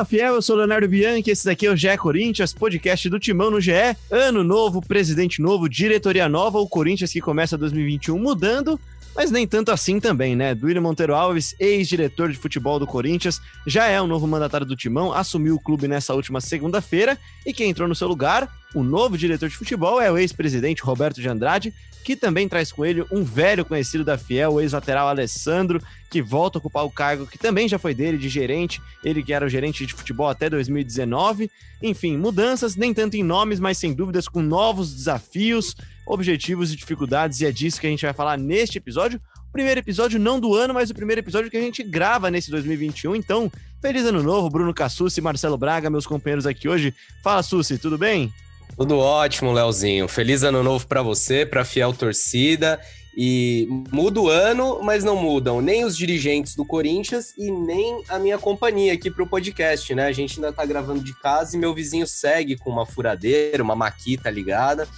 Fala fiel, eu sou Leonardo Bianchi, esse daqui é o GE Corinthians, podcast do Timão no GE. Ano novo, presidente novo, diretoria nova, o Corinthians que começa 2021 mudando, mas nem tanto assim também, né? Duílio Monteiro Alves, ex-diretor de futebol do Corinthians, já é o novo mandatário do Timão, assumiu o clube nessa última segunda-feira e quem entrou no seu lugar, o novo diretor de futebol, é o ex-presidente Roberto de Andrade, que também traz com ele um velho conhecido da Fiel, o ex-lateral Alessandro, que volta a ocupar o cargo que também já foi dele, de gerente, ele que era o gerente de futebol até 2019. Enfim, mudanças, nem tanto em nomes, mas sem dúvidas com novos desafios, objetivos e dificuldades, e é disso que a gente vai falar neste episódio. O primeiro episódio não do ano, mas o primeiro episódio que a gente grava nesse 2021. Então, feliz ano novo, Bruno Cassucci, Marcelo Braga, meus companheiros aqui hoje. Fala, Sussi, tudo bem? Tudo ótimo, Leozinho. Feliz ano novo para você, para fiel torcida. E muda o ano, mas não mudam nem os dirigentes do Corinthians e nem a minha companhia aqui para o podcast, né? A gente ainda tá gravando de casa e meu vizinho segue com uma furadeira, uma maquita ligada.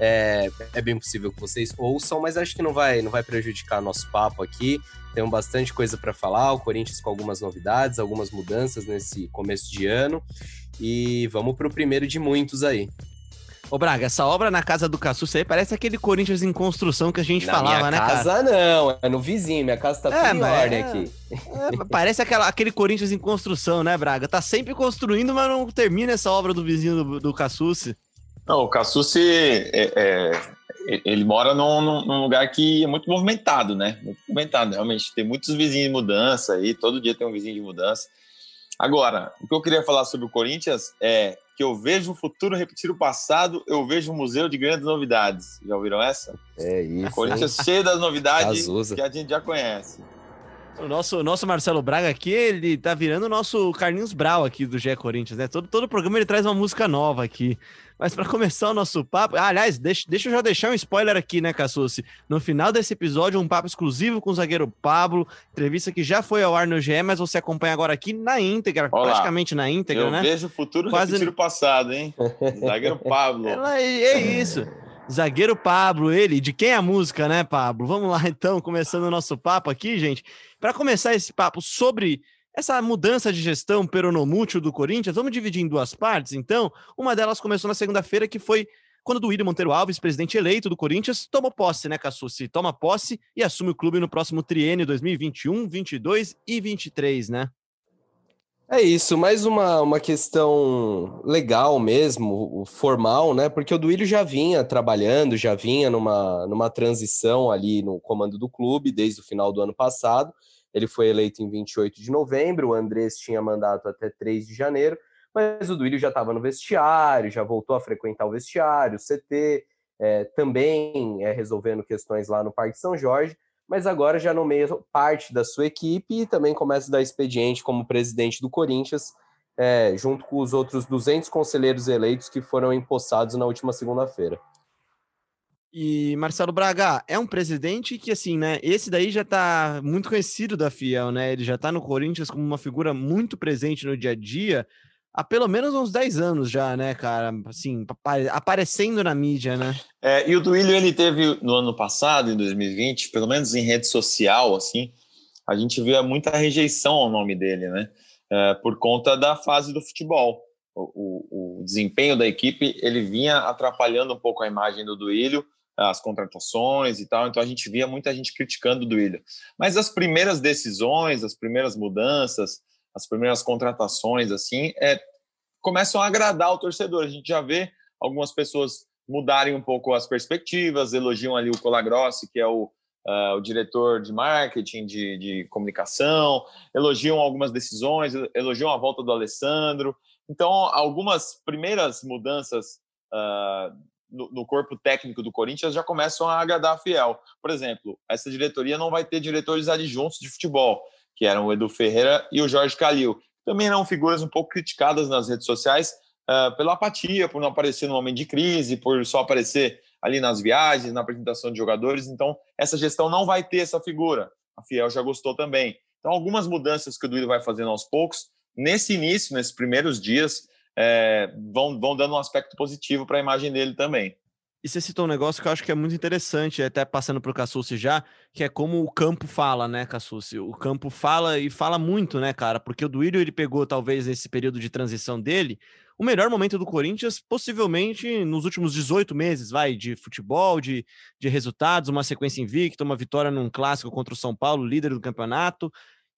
É, é bem possível que vocês ouçam, mas acho que não vai, não vai prejudicar nosso papo aqui. Temos bastante coisa para falar. O Corinthians com algumas novidades, algumas mudanças nesse começo de ano. E vamos para o primeiro de muitos aí. Ô, Braga, essa obra na casa do Cassucci aí parece aquele Corinthians em construção que a gente Na falava, minha né, cara? casa não, é no vizinho. Minha casa tá É, tudo em ordem é- aqui. É, parece aquela, aquele Corinthians em construção, né, Braga? Tá sempre construindo, mas não termina essa obra do vizinho do, do Cassucci. Não, o Cassucci, é, é, ele mora num, num- lugar que é muito movimentado, né? Muito movimentado, realmente. Tem muitos vizinhos de mudança aí, todo dia tem um vizinho de mudança. Agora, o que eu queria falar sobre o Corinthians é que eu vejo o futuro repetir o passado, eu vejo um museu de grandes novidades. Já ouviram essa? É isso. O Corinthians cheio das novidades Cazuza. que a gente já conhece. O nosso, nosso Marcelo Braga aqui, ele tá virando o nosso Carlinhos Brau aqui do GE Corinthians, né? Todo, todo programa ele traz uma música nova aqui. Mas para começar o nosso papo. Ah, aliás, deixa, deixa eu já deixar um spoiler aqui, né, Cassucci? No final desse episódio, um papo exclusivo com o zagueiro Pablo, entrevista que já foi ao ar no GE, mas você acompanha agora aqui na íntegra, Olá. praticamente na íntegra, Eu né? vejo o futuro Quase- repetir o passado, hein? Zagueiro Pablo. É, é isso. Zagueiro Pablo, ele. De quem é a música, né, Pablo? Vamos lá, então, começando o nosso papo aqui, gente. Para começar esse papo sobre essa mudança de gestão peronomútil do Corinthians, vamos dividir em duas partes, então. Uma delas começou na segunda-feira, que foi quando Duílio Monteiro Alves, presidente eleito do Corinthians, tomou posse, né, Cassucci? Toma posse e assume o clube no próximo triênio 2021, 22 e 23, né? É isso, mais uma, uma questão legal mesmo, formal, né? Porque o Duílio já vinha trabalhando, já vinha numa, numa transição ali no comando do clube desde o final do ano passado. Ele foi eleito em 28 de novembro, o Andrés tinha mandato até 3 de janeiro, mas o Duílio já estava no vestiário, já voltou a frequentar o vestiário, o CT, é, também é, resolvendo questões lá no Parque São Jorge mas agora já nomeia parte da sua equipe e também começa a dar expediente como presidente do Corinthians, é, junto com os outros 200 conselheiros eleitos que foram empossados na última segunda-feira. E Marcelo Braga é um presidente que, assim, né? Esse daí já tá muito conhecido da Fiel, né? Ele já tá no Corinthians como uma figura muito presente no dia a dia há pelo menos uns 10 anos já, né, cara? Assim, apa- aparecendo na mídia, né? É, e o Duílio, ele teve no ano passado, em 2020, pelo menos em rede social, assim, a gente via muita rejeição ao nome dele, né? É, por conta da fase do futebol. O, o- o desempenho da equipe, ele vinha atrapalhando um pouco a imagem do Duílio, as contratações e tal, então a gente via muita gente criticando o Duílio. Mas as primeiras decisões, as primeiras mudanças, as primeiras contratações, assim, é, começam a agradar o torcedor. A gente já vê algumas pessoas mudarem um pouco as perspectivas, elogiam ali o Colagrossi, que é o, ah, o diretor de marketing, de, de comunicação, elogiam algumas decisões, elogiam a volta do Alessandro. Então, algumas primeiras mudanças ah, no, no, corpo técnico do Corinthians já começam a agradar a fiel. Por exemplo, essa diretoria não vai ter diretores adjuntos de futebol, que eram o Edu Ferreira e o Jorge Calil. Também eram figuras um pouco criticadas nas redes sociais uh, pela apatia, por não aparecer no momento de crise, por só aparecer ali nas viagens, na apresentação de jogadores. Então, essa gestão não vai ter essa figura. A Fiel já gostou também. Então, algumas mudanças que o Duílio vai fazendo aos poucos, nesse início, nesses primeiros dias, é, vão, vão dando um aspecto positivo para a imagem dele também. E você citou um negócio que eu acho que é muito interessante, até passando para o já, que é como o campo fala, né, Cassucci? O campo fala e fala muito, né, cara? Porque o Duílio, ele pegou, talvez, esse período de transição dele, o melhor momento do Corinthians, possivelmente nos últimos 18 meses, vai, de futebol, de, de resultados, uma sequência invicta, uma vitória num clássico contra o São Paulo, líder do campeonato.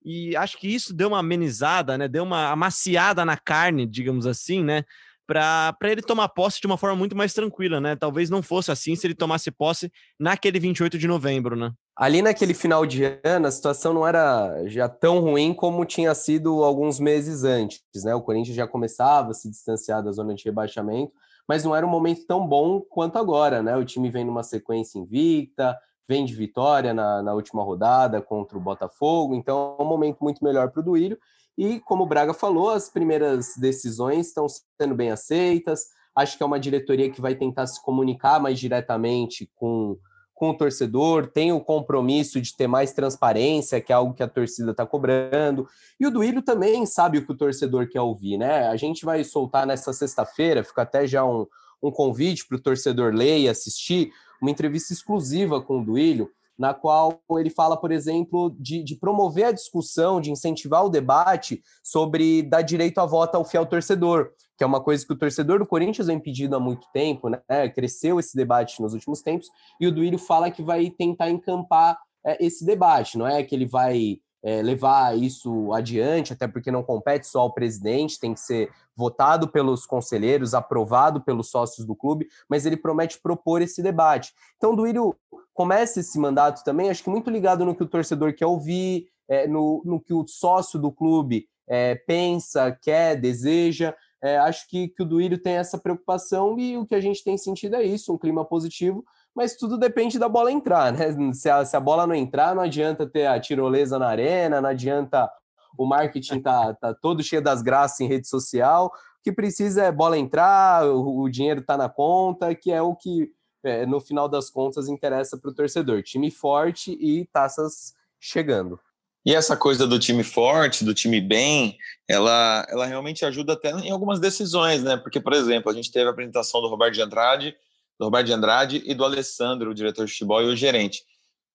E acho que isso deu uma amenizada, né? Deu uma amaciada na carne, digamos assim, né? Para ele tomar posse de uma forma muito mais tranquila, né? Talvez não fosse assim se ele tomasse posse naquele 28 de novembro, né? Ali naquele final de ano, a situação não era já tão ruim como tinha sido alguns meses antes, né? O Corinthians já começava a se distanciar da zona de rebaixamento, mas não era um momento tão bom quanto agora, né? O time vem numa sequência invicta, vem de vitória na, na última rodada contra o Botafogo, então é um momento muito melhor para o Duílio. E como o Braga falou, as primeiras decisões estão sendo bem aceitas. Acho que é uma diretoria que vai tentar se comunicar mais diretamente com, com o torcedor, tem o compromisso de ter mais transparência, que é algo que a torcida está cobrando. E o Duílio também sabe o que o torcedor quer ouvir, né? A gente vai soltar nessa sexta-feira, fica até já um, um convite para o torcedor ler e assistir uma entrevista exclusiva com o Duílio, na qual ele fala, por exemplo, de, de, promover a discussão, de incentivar o debate sobre dar direito a voto ao fiel torcedor, que é uma coisa que o torcedor do Corinthians vem pedindo há muito tempo, né? Cresceu esse debate nos últimos tempos, e o Duílio fala que vai tentar encampar é, esse debate, não é que ele vai é, levar isso adiante, até porque não compete só ao presidente, tem que ser votado pelos conselheiros, aprovado pelos sócios do clube, mas ele promete propor esse debate. Então, Duílio começa esse mandato também, acho que muito ligado no que o torcedor quer ouvir, é, no, no que o sócio do clube é, pensa, quer, deseja. É, acho que, que o Duílio tem essa preocupação e o que a gente tem sentido é isso, um clima positivo, mas tudo depende da bola entrar, né? Se a, se a bola não entrar, não adianta ter a tirolesa na arena, não adianta o marketing tá, tá todo cheio das graças em rede social. O que precisa é bola entrar, o, o dinheiro tá na conta, que é o que, é, no final das contas, interessa para o torcedor. Time forte e taças chegando. E essa coisa do time forte, do time bem, ela, ela realmente ajuda até em algumas decisões, né? Porque, por exemplo, a gente teve a apresentação do Roberto de Andrade, do Roberto de Andrade e do Alessandro, o diretor de futebol e o gerente.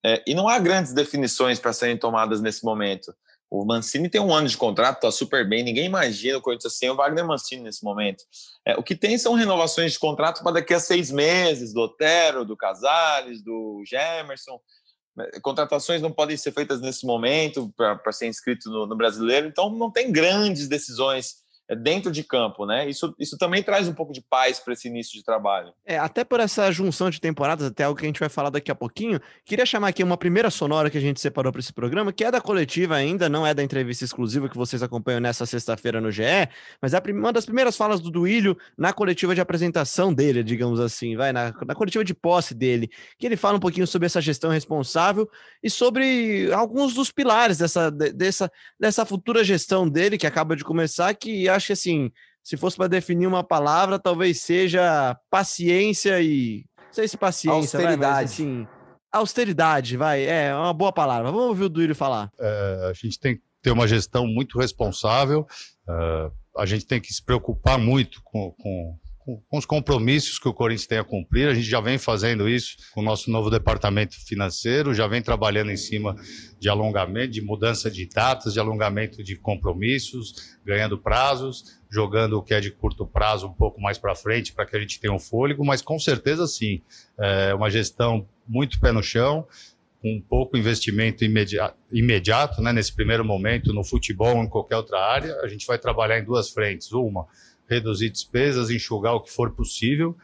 É, e não há grandes definições para serem tomadas nesse momento. O Mancini tem um ano de contrato, está super bem. Ninguém imagina o Corinthians sem o Wagner Mancini nesse momento. É, o que tem são renovações de contrato para daqui a seis meses, do Otero, do Casares, do Gemerson. É, contratações não podem ser feitas nesse momento para ser inscrito no, no brasileiro, então não tem grandes decisões dentro de campo, né? Isso, isso também traz um pouco de paz para esse início de trabalho. É, até por essa junção de temporadas, até algo que a gente vai falar daqui a pouquinho, queria chamar aqui uma primeira sonora que a gente separou para esse programa, que é da coletiva ainda, não é da entrevista exclusiva que vocês acompanham nessa sexta-feira no GE, mas é uma das primeiras falas do Duílio na coletiva de apresentação dele, digamos assim, vai, na, na coletiva de posse dele, que ele fala um pouquinho sobre essa gestão responsável e sobre alguns dos pilares dessa, dessa, dessa futura gestão dele, que acaba de começar, que acho que assim, se fosse para definir uma palavra, talvez seja paciência e. Não sei se paciência, austeridade. Vai, mas, assim, austeridade, vai. É uma boa palavra. Vamos ouvir o Duílio falar. É, a gente tem que ter uma gestão muito responsável. Uh, a gente tem que se preocupar muito com, com com, os compromissos que o Corinthians tem a cumprir. A gente já vem fazendo isso com o nosso novo departamento financeiro, já vem trabalhando em cima de alongamento, de mudança de datas, de alongamento de compromissos, ganhando prazos, jogando o que é de curto prazo um pouco mais para frente para que a gente tenha um fôlego, mas com certeza sim, é uma gestão muito pé no chão, com pouco investimento imediato, imediato né, nesse primeiro momento no futebol ou em qualquer outra área. A gente vai trabalhar em duas frentes. Uma, reduzir despesas, enxugar o que for possível,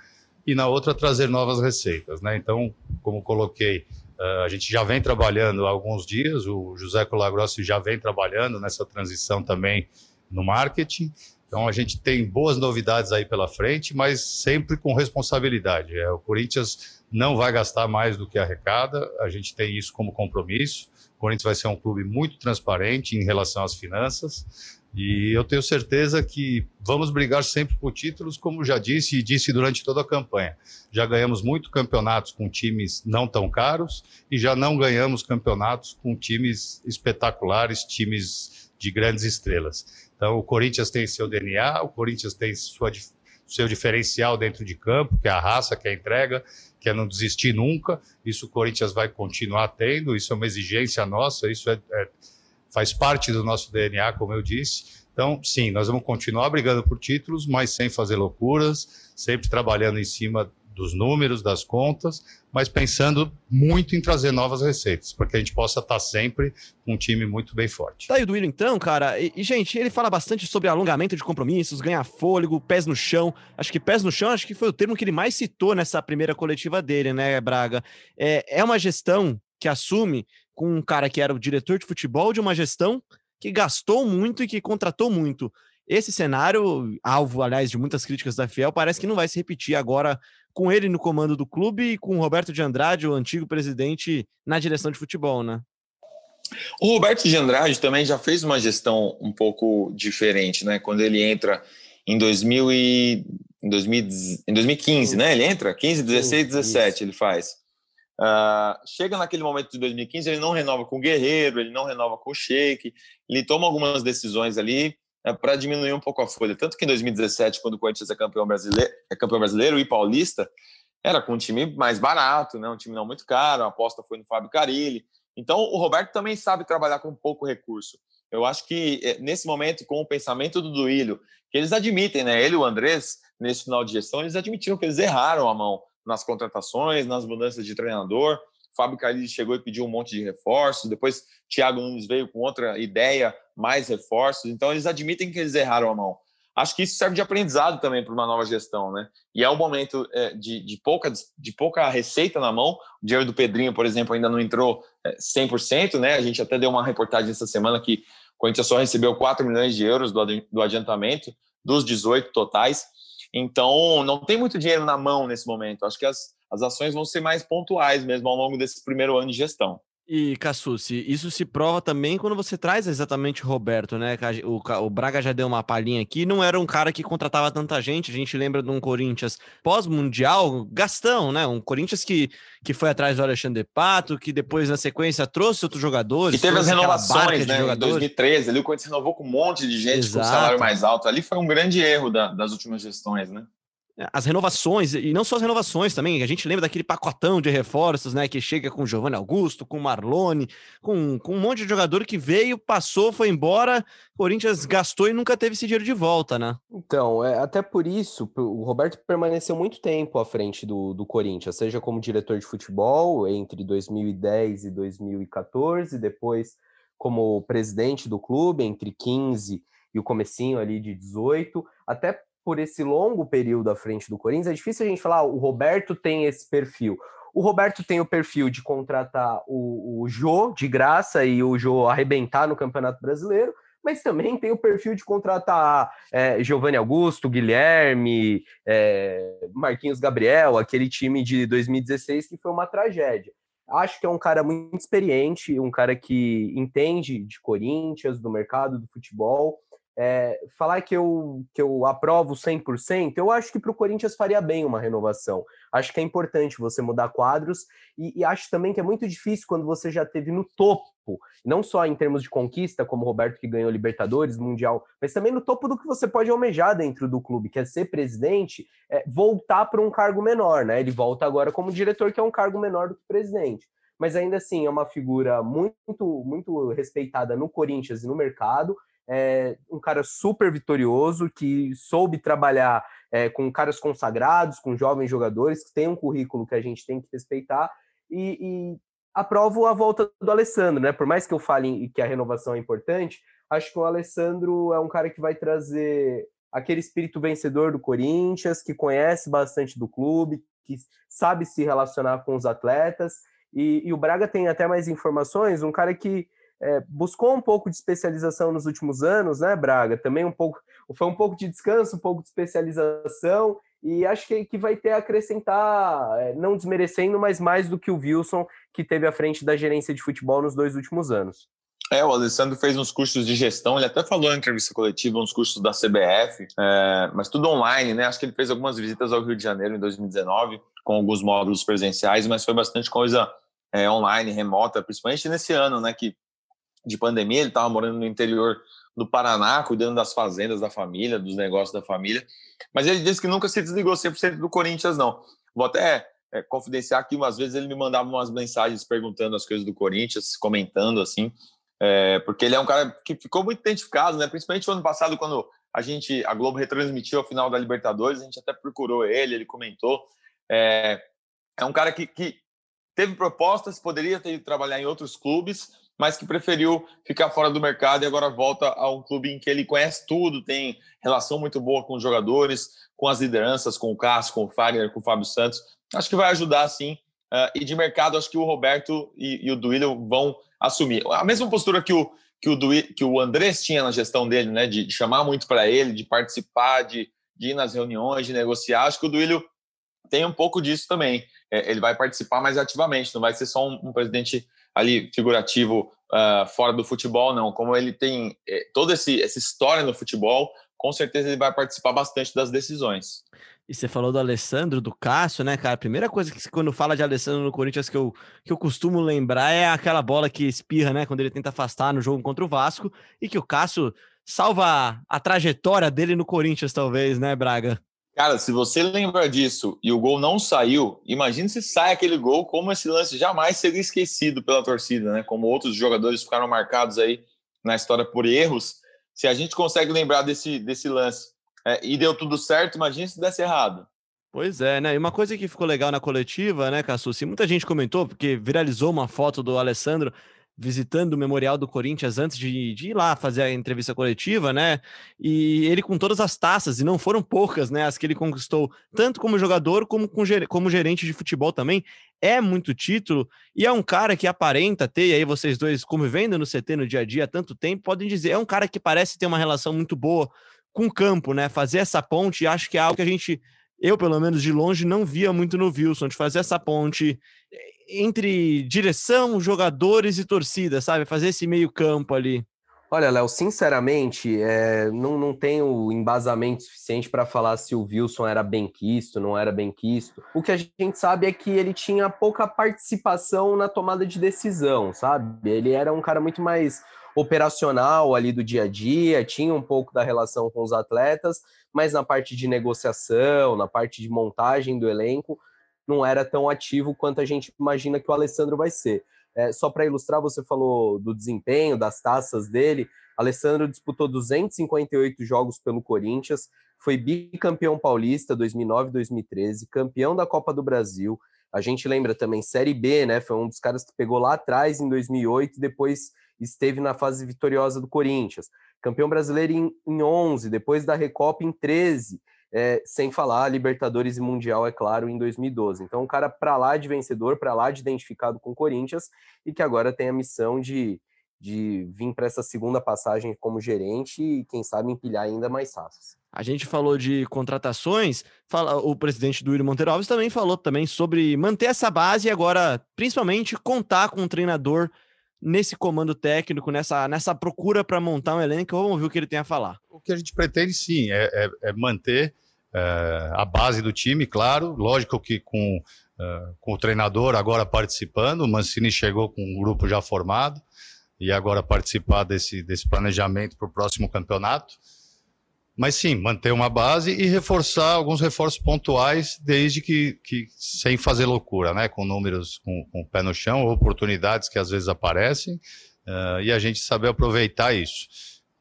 e na outra trazer novas receitas. Né? Então, como coloquei, uh, a gente já vem trabalhando há alguns dias, o José Colagrossi já vem trabalhando nessa transição também no marketing, Então a gente tem boas novidades aí pela frente, mas sempre com responsabilidade. É, o Corinthians não vai gastar mais do que arrecada, a gente tem isso como compromisso. O Corinthians vai ser um clube muito transparente em relação às finanças. E eu tenho certeza que vamos brigar sempre por títulos, como já disse e disse durante toda a campanha. Já ganhamos muito campeonatos com times não tão caros e já não ganhamos campeonatos com times espetaculares, times de grandes estrelas. Então, o Corinthians tem seu DNA, o Corinthians tem sua, seu diferencial dentro de campo, que é a raça, que é a entrega, que é não desistir nunca. Isso o Corinthians vai continuar tendo, isso é uma exigência nossa, isso é, é faz parte do nosso DNA, como eu disse. Então, sim, nós vamos continuar brigando por títulos, mas sem fazer loucuras, sempre trabalhando em cima dos números, das contas, mas pensando muito em trazer novas receitas, para que a gente possa estar sempre com um time muito bem forte. Tá aí o Duílio, então, cara. E, e, gente, ele fala bastante sobre alongamento de compromissos, ganhar fôlego, pés no chão. Acho que pés no chão, acho que foi o termo que ele mais citou nessa primeira coletiva dele, né, Braga? É, é uma gestão que assume com um cara que era o diretor de futebol de uma gestão que gastou muito e que contratou muito. Esse cenário, alvo, aliás, de muitas críticas da Fiel, parece que não vai se repetir agora com ele no comando do clube e com o Roberto de Andrade, o antigo presidente, na direção de futebol, né? O Roberto de Andrade também já fez uma gestão um pouco diferente, né? Quando ele entra em, 2000 e, em, 2000, em 2015, né? Ele entra 15, 16, 17 ele faz. Uh, chega naquele momento de 2015, ele não renova com o Guerreiro, ele não renova com o Sheik, ele toma algumas decisões ali é, para diminuir um pouco a folha. Tanto que em 2017, quando o Corinthians é campeão brasileiro, é campeão brasileiro e paulista, era com um time mais barato, né? um time não muito caro, a aposta foi no Fábio Carilli. Então, o Roberto também sabe trabalhar com pouco recurso. Eu acho que é, nesse momento, com o pensamento do Duílio, que eles admitem, né? Ele e o Andrés, nesse final de gestão, eles admitiram que eles erraram a mão nas contratações, nas mudanças de treinador. Fábio Carilli chegou e pediu um monte de reforços. Depois, Thiago Nunes veio com outra ideia, mais reforços. Então, eles admitem que eles erraram a mão. Acho que isso serve de aprendizado também para uma nova gestão, né? E é um momento é, de, de, pouca, de pouca receita na mão. O dinheiro do Pedrinho, por exemplo, ainda não entrou é, 100%, né? A gente até deu uma reportagem essa semana que o Corinthians só recebeu 4 milhões de euros do, do adiantamento dos 18 totais. Então, não tem muito dinheiro na mão nesse momento. Acho que as, as ações vão ser mais pontuais mesmo ao longo desse primeiro ano de gestão. E, Cassucci, isso se prova também quando você traz exatamente o Roberto, né? O, o, Braga já deu uma palhinha aqui, não era um cara que contratava tanta gente. A gente lembra de um Corinthians pós-mundial, Gastão, né? Um Corinthians que, que foi atrás do Alexandre Pato, que depois, na sequência, trouxe outros jogadores. E teve as renovações, né? Em 2013, ali o Corinthians renovou com um monte de gente Exato. com salário mais alto. Ali foi um grande erro da, das últimas gestões, né? As renovações, e não só as renovações também, a gente lembra daquele pacotão de reforços, né, que chega com Giovanni Augusto, com Marlone, com, com um monte de jogador que veio, passou, foi embora, Corinthians gastou e nunca teve esse dinheiro de volta, né? Então, é, até por isso, o Roberto permaneceu muito tempo à frente do, do Corinthians, seja como diretor de futebol entre 2010 e 2014, depois como presidente do clube entre 15 e o comecinho ali de 18, até por esse longo período à frente do Corinthians, é difícil a gente falar, ah, o Roberto tem esse perfil. O Roberto tem o perfil de contratar o, o Jô de graça e o Jô arrebentar no Campeonato Brasileiro, mas também tem o perfil de contratar é, Giovanni Augusto, Guilherme, é, Marquinhos Gabriel, aquele time de 2016 que foi uma tragédia. Acho que é um cara muito experiente, um cara que entende de Corinthians, do mercado do futebol, é, falar que eu, que eu aprovo 100%, eu acho que para o Corinthians faria bem uma renovação. Acho que é importante você mudar quadros e, e, acho também que é muito difícil quando você já teve no topo, não só em termos de conquista, como o Roberto que ganhou Libertadores, Mundial, mas também no topo do que você pode almejar dentro do clube, que é ser presidente, é, voltar para um cargo menor, né? Ele volta agora como diretor, que é um cargo menor do que presidente mas ainda assim é uma figura muito muito respeitada no Corinthians e no mercado é um cara super vitorioso que soube trabalhar é, com caras consagrados, com jovens jogadores que têm um currículo que a gente tem que respeitar e, e aprovo a volta do Alessandro, né? Por mais que eu fale que a renovação é importante, acho que o Alessandro é um cara que vai trazer aquele espírito vencedor do Corinthians, que conhece bastante do clube, que sabe se relacionar com os atletas. E, e o Braga tem até mais informações, um cara que é, buscou um pouco de especialização nos últimos anos, né, Braga? Também um pouco foi um pouco de descanso, um pouco de especialização, e acho que, que vai ter a acrescentar, é, não desmerecendo, mas mais do que o Wilson, que teve à frente da gerência de futebol nos dois últimos anos. É, o Alessandro fez uns cursos de gestão, ele até falou na entrevista coletiva, uns cursos da CBF, é, mas tudo online, né? Acho que ele fez algumas visitas ao Rio de Janeiro em 2019, com alguns módulos presenciais, mas foi bastante coisa é, online, remota, principalmente nesse ano, né? Que de pandemia, ele estava morando no interior do Paraná, cuidando das fazendas da família, dos negócios da família. Mas ele disse que nunca se desligou 100% do Corinthians, não. Vou até é, confidenciar que umas vezes ele me mandava umas mensagens perguntando as coisas do Corinthians, comentando assim, é, porque ele é um cara que ficou muito identificado, né? Principalmente no ano passado, quando a gente, a Globo retransmitiu a final da Libertadores, a gente até procurou ele, ele comentou. É, é um cara que, que teve propostas, poderia ter ido trabalhar em outros clubes, mas que preferiu ficar fora do mercado e agora volta a um clube em que ele conhece tudo, tem relação muito boa com os jogadores, com as lideranças, com o Cássio, com o Fagner, com o Fábio Santos. Acho que vai ajudar sim. Uh, e de mercado, acho que o Roberto e, e o Duílio vão assumir. A mesma postura que o, que o, Duílio, que o Andrés tinha na gestão dele, né, de, de chamar muito para ele, de participar, de, de ir nas reuniões, de negociar. Acho que o Duílio tem um pouco disso também. É, ele vai participar mais ativamente, não vai ser só um, um presidente ali figurativo uh, fora do futebol, não. Como ele tem eh, toda esse, essa história no futebol, com certeza ele vai participar bastante das decisões. E você falou do Alessandro, do Cássio, né, cara? A primeira coisa que quando fala de Alessandro no Corinthians que eu, que eu costumo lembrar é aquela bola que espirra, né? Quando ele tenta afastar no jogo contra o Vasco e que o Cássio salva a trajetória dele no Corinthians, talvez, né, Braga? Cara, se você lembra disso e o gol não saiu, imagine se sai aquele gol, como esse lance jamais seria esquecido pela torcida, né? Como outros jogadores ficaram marcados aí na história por erros. Se a gente consegue lembrar desse, desse lance é, e deu tudo certo, imagine se desse errado. Pois é, né? E uma coisa que ficou legal na coletiva, né, Cassucci? Muita gente comentou, porque viralizou uma foto do Alessandro visitando o Memorial do Corinthians antes de, de, ir lá fazer a entrevista coletiva, né? E ele com todas as taças, e não foram poucas, né? As que ele conquistou, tanto como jogador como como gerente de futebol também. É muito título, e é um cara que aparenta ter, e aí vocês dois convivendo no CT no dia a dia há tanto tempo, podem dizer, é um cara que parece ter uma relação muito boa com o campo, né? Fazer essa ponte, acho que é algo que a gente eu, pelo menos de longe, não via muito no Wilson, de fazer essa ponte entre direção, jogadores e torcida, sabe? Fazer esse meio campo ali. Olha, Léo, sinceramente, é, não, não tenho embasamento suficiente para falar se o Wilson era bem quisto, não era bem quisto. O que a gente sabe é que ele tinha pouca participação na tomada de decisão, sabe? Ele era um cara muito mais operacional ali do dia a dia, tinha um pouco da relação com os atletas, mas na parte de negociação, na parte de montagem do elenco, não era tão ativo quanto a gente imagina que o Alessandro vai ser. É, só para ilustrar, você falou do desempenho, das taças dele. Alessandro disputou 258 jogos pelo Corinthians, foi bicampeão paulista 2009 2013, campeão da Copa do Brasil. A gente lembra também Série B, né? Foi um dos caras que pegou lá atrás em 2008 e depois esteve na fase vitoriosa do Corinthians. Campeão brasileiro em, em 11, depois da Recopa em 13 é, sem falar Libertadores e Mundial, é claro, em 2012. Então, um cara para lá de vencedor, para lá de identificado com o Corinthians e que agora tem a missão de, de vir para essa segunda passagem como gerente e, quem sabe, empilhar ainda mais taças. A gente falou de contratações, fala, o presidente do William Monteiro Alves também falou também sobre manter essa base e agora, principalmente, contar com um treinador nesse comando técnico, nessa, nessa procura para montar um elenco. Vamos ver o que ele tem a falar. O que a gente pretende, sim, é, é, é manter é, a base do time, claro. Lógico que com, é, com o treinador agora participando, o Mancini chegou com um grupo já formado e agora participar desse, desse planejamento para o próximo campeonato. Mas sim, manter uma base e reforçar alguns reforços pontuais, desde que, que sem fazer loucura, né? Com números com, com o pé no chão, oportunidades que às vezes aparecem, uh, e a gente saber aproveitar isso.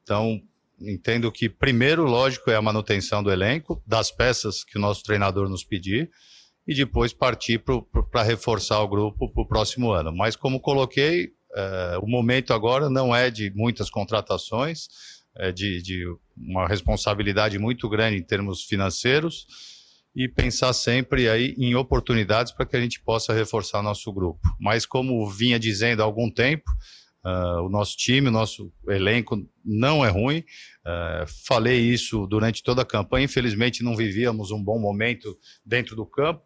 Então, entendo que primeiro, lógico, é a manutenção do elenco, das peças que o nosso treinador nos pedir, e depois partir para reforçar o grupo para o próximo ano. Mas como coloquei, uh, o momento agora não é de muitas contratações, é de, de uma responsabilidade muito grande em termos financeiros e pensar sempre aí em oportunidades para que a gente possa reforçar nosso grupo. Mas como vinha dizendo há algum tempo, Uh, o nosso time, o nosso elenco não é ruim. Uh, falei isso durante toda a campanha. Infelizmente, não vivíamos um bom momento dentro do campo,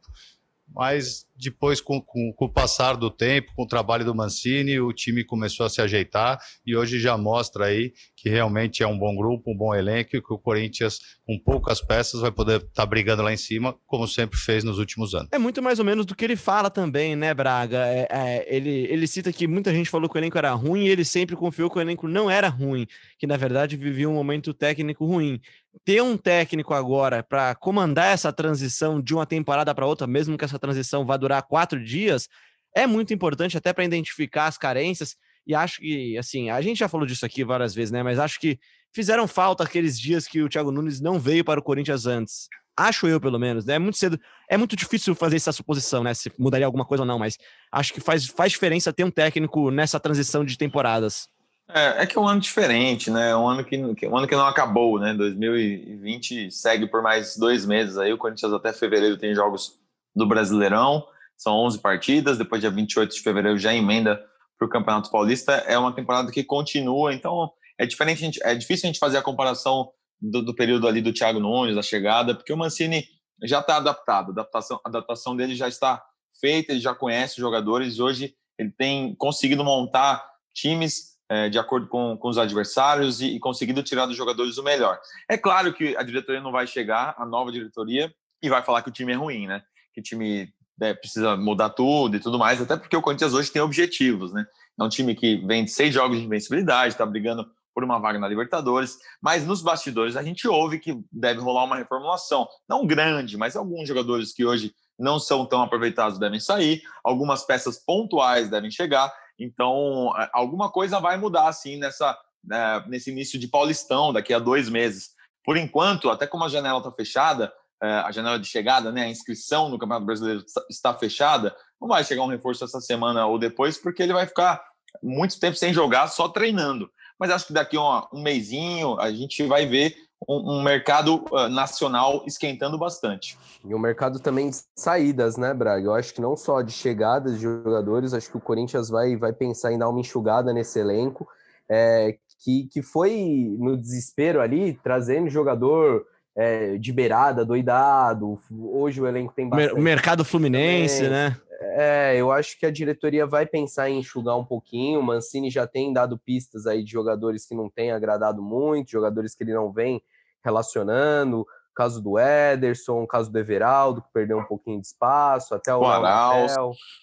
mas depois, com, com, com, o passar do tempo, com o trabalho do Mancini, o time começou a se ajeitar e hoje já mostra aí que realmente é um bom grupo, um bom elenco e que o Corinthians, com poucas peças, vai poder estar tá brigando lá em cima, como sempre fez nos últimos anos. É muito mais ou menos do que ele fala também, né, Braga? É, é, ele, ele cita que muita gente falou que o elenco era ruim e ele sempre confiou que o elenco não era ruim, que na verdade vivia um momento técnico ruim ter um técnico agora para comandar essa transição de uma temporada para outra, mesmo que essa transição vá durar quatro dias, é muito importante até para identificar as carências. E acho que, assim, a gente já falou disso aqui várias vezes, né? Mas acho que fizeram falta aqueles dias que o Thiago Nunes não veio para o Corinthians antes. Acho eu, pelo menos, né? É muito cedo. É muito difícil fazer essa suposição, né? Se mudaria alguma coisa ou não, mas acho que faz, faz diferença ter um técnico nessa transição de temporadas. É, é que é um ano diferente, né? Um ano que, um ano que não acabou, né? 2020 segue por mais dois meses aí. O Corinthians até fevereiro tem jogos do Brasileirão, são 11 partidas. Depois, dia 28 de fevereiro, já emenda para o Campeonato Paulista. É uma temporada que continua, então é diferente. É difícil a gente fazer a comparação do, do, período ali do Thiago Nunes, da chegada, porque o Mancini já está adaptado. A adaptação, adaptação dele já está feita, ele já conhece os jogadores. Hoje ele tem conseguido montar times é, de acordo com, com os adversários e, e, conseguindo tirar dos jogadores o melhor. É claro que a diretoria não vai chegar, a nova diretoria, e vai falar que o time é ruim, né? Que o time é, precisa mudar tudo e tudo mais, até porque o Corinthians hoje tem objetivos, né? É um time que vem de seis jogos de invencibilidade, está brigando por uma vaga na Libertadores, mas nos bastidores a gente ouve que deve rolar uma reformulação, não grande, mas alguns jogadores que hoje não são tão aproveitados devem sair, algumas peças pontuais devem chegar, então, alguma coisa vai mudar, assim, nessa, né, nesse início de Paulistão, daqui a dois meses. Por enquanto, até como a janela está fechada, é, a janela de chegada, né, a inscrição no Campeonato Brasileiro está fechada, não vai chegar um reforço essa semana ou depois, porque ele vai ficar muito tempo sem jogar, só treinando. Mas acho que daqui a um, um mêsinho a gente vai ver um, um mercado uh, nacional esquentando bastante. E o mercado também de saídas, né, Braga? Eu acho que não só de chegadas de jogadores, acho que o Corinthians vai, vai pensar em dar uma enxugada nesse elenco, é, que, que foi no desespero ali, trazendo jogador é, de beirada, doidado. Hoje o elenco tem bastante. O mercado fluminense, também. né? É, eu acho que a diretoria vai pensar em enxugar um pouquinho. O Mancini já tem dado pistas aí de jogadores que não têm agradado muito, jogadores que ele não vem relacionando. Caso do Ederson, caso do Everaldo, que perdeu um pouquinho de espaço, até o, o Arauz.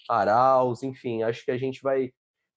Arauz, enfim, acho que a gente vai,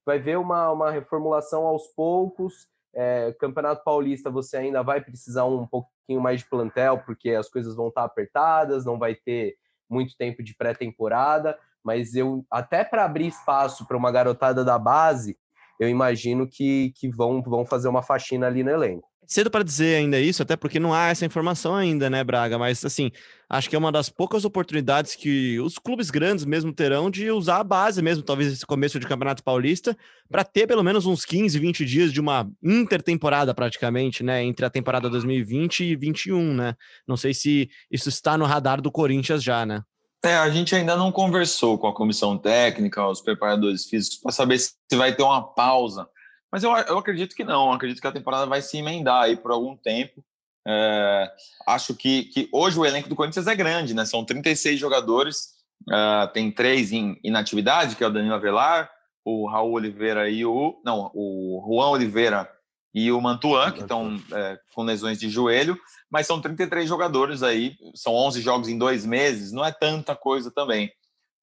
vai ver uma, uma reformulação aos poucos. É, Campeonato Paulista você ainda vai precisar um pouquinho mais de plantel, porque as coisas vão estar apertadas, não vai ter muito tempo de pré-temporada mas eu até para abrir espaço para uma garotada da base, eu imagino que, que vão, vão fazer uma faxina ali no elenco. Cedo para dizer ainda isso, até porque não há essa informação ainda, né, Braga? Mas assim, acho que é uma das poucas oportunidades que os clubes grandes mesmo terão de usar a base mesmo, talvez esse começo de Campeonato Paulista, para ter pelo menos uns 15, 20 dias de uma intertemporada praticamente, né, entre a temporada 2020 e 21, né? Não sei se isso está no radar do Corinthians já, né? É, a gente ainda não conversou com a comissão técnica, os preparadores físicos, para saber se vai ter uma pausa. Mas eu, eu acredito que não, eu acredito que a temporada vai se emendar aí por algum tempo. É, acho que, que hoje o elenco do Corinthians é grande, né? São 36 jogadores, uh, tem três em inatividade, que é o Danilo Avelar, o Raul Oliveira e o. Não, o Juan Oliveira e o Mantuan, que estão é, com lesões de joelho, mas são 33 jogadores aí, são 11 jogos em dois meses, não é tanta coisa também.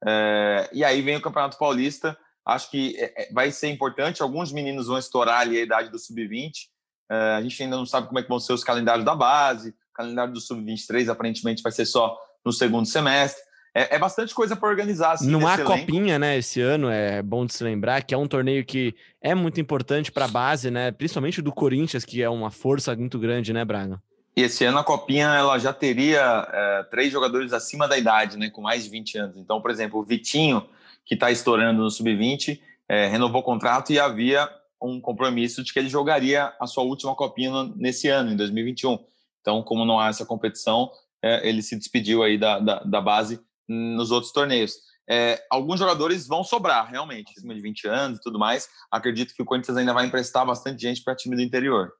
É, e aí vem o Campeonato Paulista, acho que é, é vai ser importante, alguns meninos vão estourar ali a idade do Sub-20, é, a gente ainda não sabe como é que vão ser os calendários da base, o calendário do Sub-23 aparentemente vai ser só no segundo semestre, é, é, bastante coisa para organizar. Assim, não há elenco. copinha, né? Esse ano é bom de se lembrar que é um torneio que é muito importante para a base, né? Principalmente do Corinthians, que é uma força muito grande, né, Braga? E esse ano a copinha ela já teria é, três jogadores acima da idade, né? Com mais de 20 anos. Então, por exemplo, o Vitinho, que está estourando no sub-20, é, renovou o contrato e havia um compromisso de que ele jogaria a sua última copinha nesse ano, em 2021. Então, como não há essa competição, é, ele se despediu aí da, da, da base nos outros torneios. é, alguns jogadores vão sobrar, realmente, acima de 20 anos e tudo mais. Acredito que o Corinthians ainda vai emprestar bastante gente para time do interior.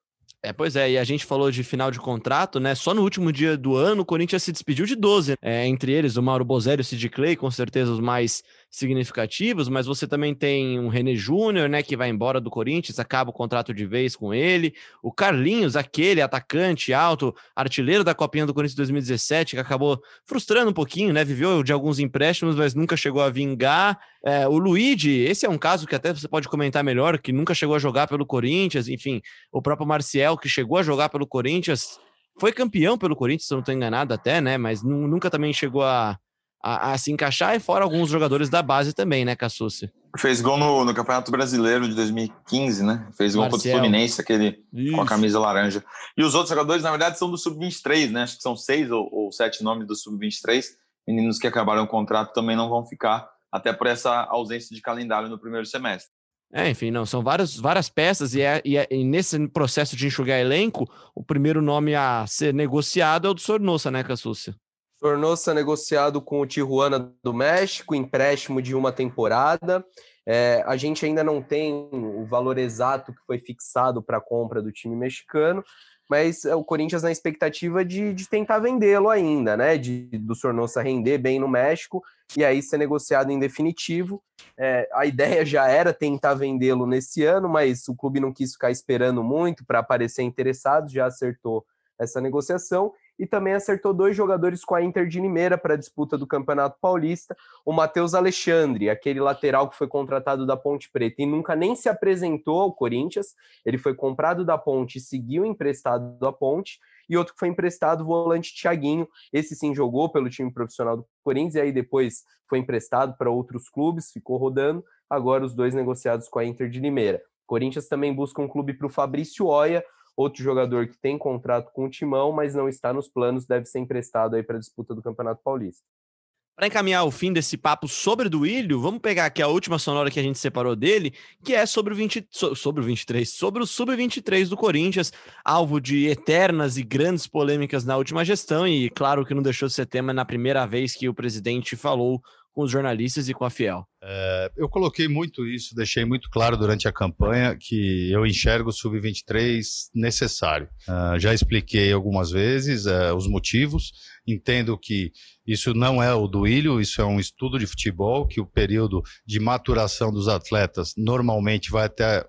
É, pois é, e a gente falou de final de contrato, né? Só no último dia do ano, o Corinthians se despediu de 12. É, entre eles, o Mauro Bozelli e o Sid Clay, com certeza os mais significativos, mas você também tem um René Júnior, né, que vai embora do Corinthians, acaba o contrato de vez com ele. O Carlinhos, aquele atacante alto, artilheiro da Copinha do Corinthians 2017, que acabou frustrando um pouquinho, né? Viveu de alguns empréstimos, mas nunca chegou a vingar. É, o Luigi, esse é um caso que até você pode comentar melhor, que nunca chegou a jogar pelo Corinthians, enfim, o próprio Marcial, que chegou a jogar pelo Corinthians, foi campeão pelo Corinthians, se eu não estou enganado até, né? Mas nunca também chegou a, a, a, se encaixar, e fora alguns jogadores da base também, né, Cassucci? Fez gol no, no, Campeonato Brasileiro de 2015, né? Fez gol Marcel. contra o Fluminense, aquele Isso. com a camisa laranja. E os outros jogadores, na verdade, são do Sub-23, né? Acho que são seis ou, ou sete nomes do Sub-23. Meninos que acabaram o contrato também não vão ficar, até por essa ausência de calendário no primeiro semestre. É, enfim, não, são várias, várias peças e, é, e, é, e, nesse processo de enxugar elenco, o primeiro nome a ser negociado é o do Sornossa, né, Cassúcia? Tornou-se negociado com o Tijuana do México, empréstimo de uma temporada. É, a gente ainda não tem o valor exato que foi fixado para a compra do time mexicano, mas é o Corinthians na expectativa de, de tentar vendê-lo ainda, né? De, do Sornosa render bem no México e aí ser negociado em definitivo. É, a ideia já era tentar vendê-lo nesse ano, mas o clube não quis ficar esperando muito para aparecer interessado, já acertou essa negociação e também acertou dois jogadores com a Inter de Limeira para a disputa do Campeonato Paulista, o Matheus Alexandre, aquele lateral que foi contratado da Ponte Preta e nunca nem se apresentou ao Corinthians, ele foi comprado da Ponte e seguiu emprestado da Ponte, e outro que foi emprestado, o volante Thiaguinho, esse sim jogou pelo time profissional do Corinthians, e aí depois foi emprestado para outros clubes, ficou rodando, agora os dois negociados com a Inter de Limeira. Corinthians também busca um clube para o Fabrício Oia, outro jogador que tem contrato com o Timão, mas não está nos planos, deve ser emprestado aí para a disputa do Campeonato Paulista. Para encaminhar o fim desse papo sobre o Duílio, vamos pegar aqui a última sonora que a gente separou dele, que é sobre o, 20, sobre o 23, sobre o sub-23 do Corinthians, alvo de eternas e grandes polêmicas na última gestão, e claro que não deixou de ser tema na primeira vez que o presidente falou com os jornalistas e com a Fiel? É, eu coloquei muito isso, deixei muito claro durante a campanha que eu enxergo o Sub-23 necessário. Uh, já expliquei algumas vezes uh, os motivos, entendo que isso não é o duílio, isso é um estudo de futebol, que o período de maturação dos atletas normalmente vai até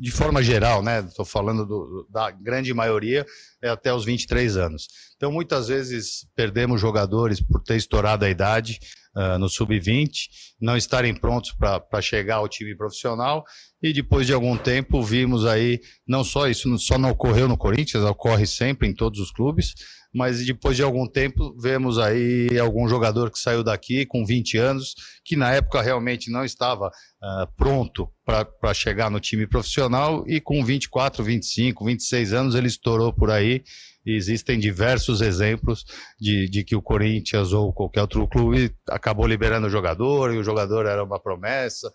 de forma geral, né? Estou falando do, da grande maioria, é até os 23 anos. Então, muitas vezes perdemos jogadores por ter estourado a idade uh, no sub-20, não estarem prontos para chegar ao time profissional. E depois de algum tempo, vimos aí, não só isso, só não ocorreu no Corinthians, ocorre sempre em todos os clubes, mas depois de algum tempo vemos aí algum jogador que saiu daqui com 20 anos, que na época realmente não estava uh, pronto para chegar no time profissional e com 24, 25, 26 anos ele estourou por aí. E existem diversos exemplos de, de que o Corinthians ou qualquer outro clube acabou liberando o jogador e o jogador era uma promessa,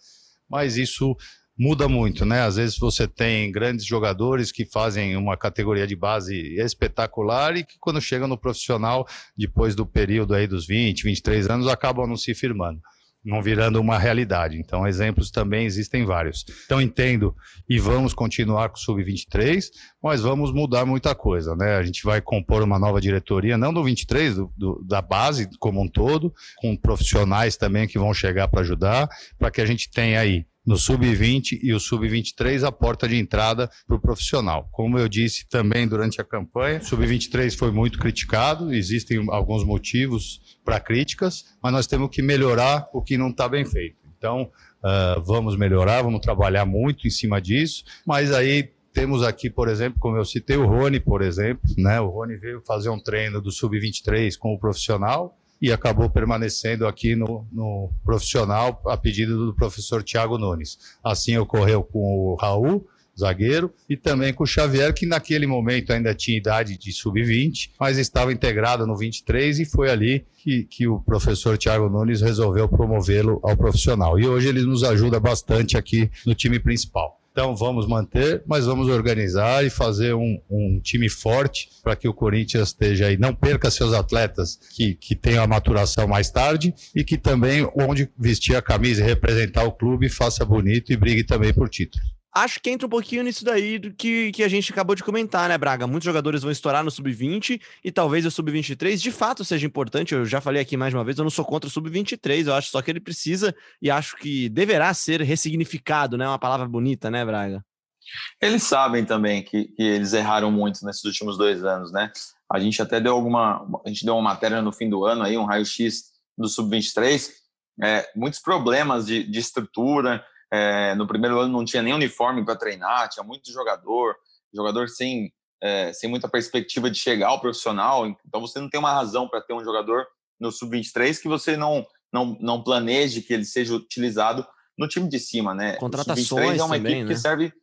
mas isso muda muito, né? Às vezes você tem grandes jogadores que fazem uma categoria de base espetacular e que quando chegam no profissional, depois do período aí dos 20, 23 anos, acabam não se firmando, não virando uma realidade. Então, exemplos também existem vários. Então, entendo e vamos continuar com o Sub-23, mas vamos mudar muita coisa, né? A gente vai compor uma nova diretoria, não do 23, do, do, da base como um todo, com profissionais também que vão chegar para ajudar, para que a gente tenha aí no sub-20 e o sub-23 a porta de entrada para o profissional. Como eu disse também durante a campanha, o sub-23 foi muito criticado, existem alguns motivos para críticas, mas nós temos que melhorar o que não está bem feito. Então, uh, vamos melhorar, vamos trabalhar muito em cima disso, mas aí temos aqui, por exemplo, como eu citei, o Rony, por exemplo, né? O Rony veio fazer um treino do sub-23 com o profissional, e acabou permanecendo aqui no, no profissional a pedido do professor Tiago Nunes. Assim ocorreu com o Raul, zagueiro, e também com o Xavier, que naquele momento ainda tinha idade de sub-20, mas estava integrado no 23 e foi ali que, que o professor Tiago Nunes resolveu promovê-lo ao profissional. E hoje ele nos ajuda bastante aqui no time principal. Então vamos manter, mas vamos organizar e fazer um, um time forte para que o Corinthians esteja aí, não perca seus atletas que, que tenham a maturação mais tarde e que também, onde vestir a camisa e representar o clube, faça bonito e brigue também por título acho que entra um pouquinho nisso daí do que, que a gente acabou de comentar, né, Braga? Muitos jogadores vão estourar no sub-20 e talvez o sub-23 de fato seja importante. Eu já falei aqui mais uma vez, eu não sou contra o sub-23, eu acho só que ele precisa e acho que deverá ser ressignificado, né? Uma palavra bonita, né, Braga? Eles sabem também que, que eles erraram muito nesses últimos dois anos, né? A gente até deu alguma. A gente deu uma matéria no fim do ano aí, um raio-x do sub-23. É, muitos problemas de, de estrutura, é, no primeiro ano não tinha nem uniforme para treinar, tinha muito jogador, jogador sem, é, sem muita perspectiva de chegar ao profissional. Então você não tem uma razão para ter um jogador no sub-23 que você não, não, não planeje que ele seja utilizado no time de cima, né? Contratações é uma também, equipe né? que serve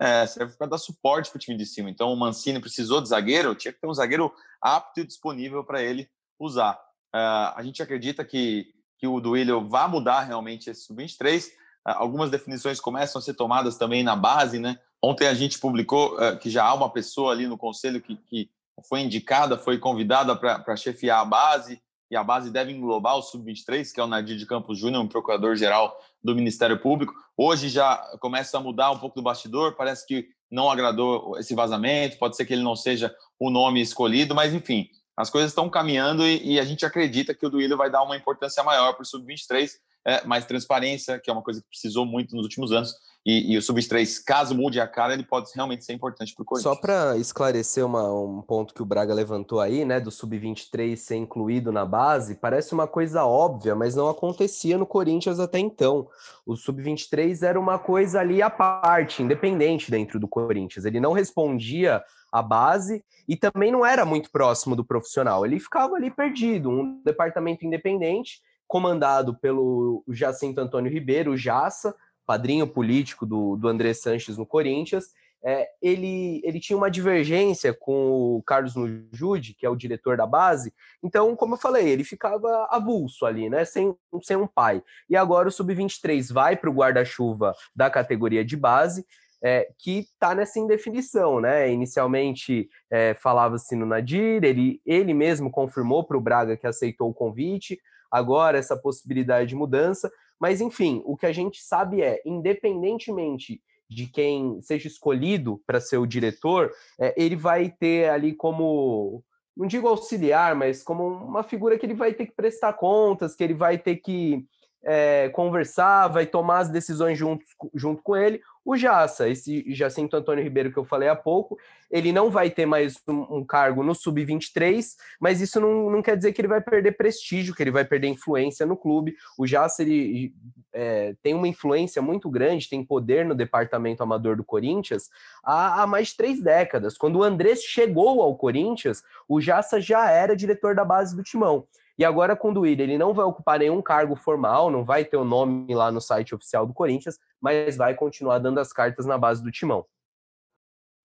é, serve para dar suporte para o time de cima. Então o Mancini precisou de zagueiro, tinha que ter um zagueiro apto e disponível para ele usar. Uh, a gente acredita que, que o Duílio vai mudar realmente esse sub-23 algumas definições começam a ser tomadas também na base, né? Ontem a gente publicou uh, que já há uma pessoa ali no conselho que, que foi indicada, foi convidada para chefiar a base, e a base deve englobar o Sub-23, que é o Nadir de Campos Júnior, um procurador-geral do Ministério Público. Hoje já começa a mudar um pouco do bastidor, parece que não agradou esse vazamento, pode ser que ele não seja o nome escolhido, mas enfim, as coisas estão caminhando e, e a gente acredita que o Duílio vai dar uma importância maior para o Sub-23, é, mais transparência, que é uma coisa que precisou muito nos últimos anos. E, e o Sub-3, caso mude a cara, ele pode realmente ser importante para o Corinthians. Só para esclarecer uma, um ponto que o Braga levantou aí, né, do Sub-23 ser incluído na base, parece uma coisa óbvia, mas não acontecia no Corinthians até então. O Sub-23 era uma coisa ali à parte, independente dentro do Corinthians. Ele não respondia à base e também não era muito próximo do profissional. Ele ficava ali perdido, um departamento independente comandado pelo Jacinto Antônio Ribeiro, o Jassa, padrinho político do, do André Sanches no Corinthians. É, ele, ele tinha uma divergência com o Carlos Nujude, que é o diretor da base. Então, como eu falei, ele ficava avulso ali, né? Sem, sem um pai. E agora o Sub-23 vai para o guarda-chuva da categoria de base. É, que está nessa indefinição, né? Inicialmente é, falava-se no Nadir, ele, ele mesmo confirmou para o Braga que aceitou o convite, agora essa possibilidade de mudança. Mas, enfim, o que a gente sabe é, independentemente de quem seja escolhido para ser o diretor, é, ele vai ter ali como, não digo auxiliar, mas como uma figura que ele vai ter que prestar contas, que ele vai ter que é, conversar, vai tomar as decisões junto, junto com ele. O Jaça, esse Jacinto Antônio Ribeiro que eu falei há pouco, ele não vai ter mais um, um cargo no Sub-23, mas isso não, não quer dizer que ele vai perder prestígio, que ele vai perder influência no clube. O Jaça, ele é, tem uma influência muito grande, tem poder no departamento amador do Corinthians há, há mais de três décadas. Quando o Andrés chegou ao Corinthians, o Jaça já era diretor da base do Timão. E agora com o Duílio, ele não vai ocupar nenhum cargo formal, não vai ter o nome lá no site oficial do Corinthians, mas vai continuar dando as cartas na base do timão.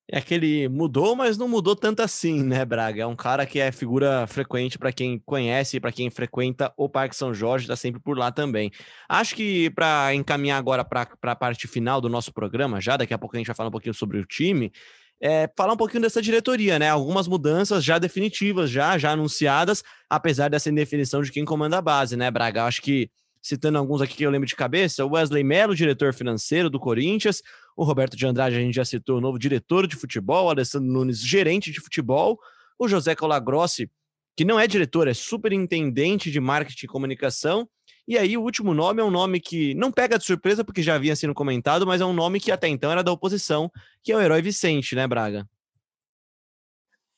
É que ele mudou, mas não mudou tanto assim, né, Braga? É um cara que é figura frequente para quem conhece, para quem frequenta o Parque São Jorge, está sempre por lá também. Acho que para encaminhar agora para a parte final do nosso programa, já daqui a pouco a gente vai falar um pouquinho sobre o time, é, falar um pouquinho dessa diretoria, né? Algumas mudanças já definitivas, já, já anunciadas, apesar dessa indefinição de quem comanda a base, né, Braga? Acho que, citando alguns aqui que eu lembro de cabeça, o Wesley Mello, diretor financeiro do Corinthians, o Roberto de Andrade, a gente já citou, o novo diretor de futebol, o Alessandro Nunes, gerente de futebol, o José Colagrossi, que não é diretor, é superintendente de marketing e comunicação, e aí, o último nome é um nome que não pega de surpresa, porque já havia sido comentado, mas é um nome que até então era da oposição, que é o Herói Vicente, né, Braga?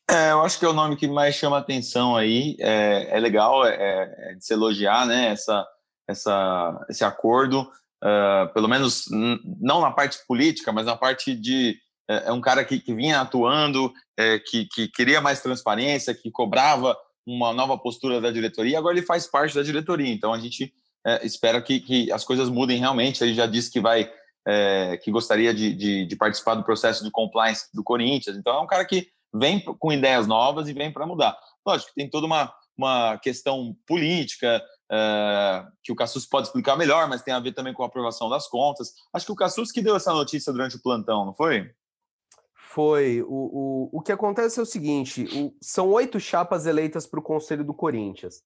É, eu acho que é o nome que mais chama atenção aí. É, é legal é, é, de se elogiar, né? Essa, essa, esse acordo, uh, pelo menos não na parte política, mas na parte de é, é um cara que, que vinha atuando, é, que, que queria mais transparência, que cobrava uma nova postura da diretoria, agora ele faz parte da diretoria, então a gente é, espera que, que, as coisas mudem realmente. Ele já disse que vai, é, que gostaria de, de, de, participar do processo de compliance do Corinthians, então é um cara que vem com ideias novas e vem para mudar. Lógico que tem toda uma, uma questão política, é, que o Cassus pode explicar melhor, mas tem a ver também com a aprovação das contas. Acho que o Cassus que deu essa notícia durante o plantão, não foi? Foi. O, o, o que acontece é o seguinte: o, são oito chapas eleitas para o Conselho do Corinthians.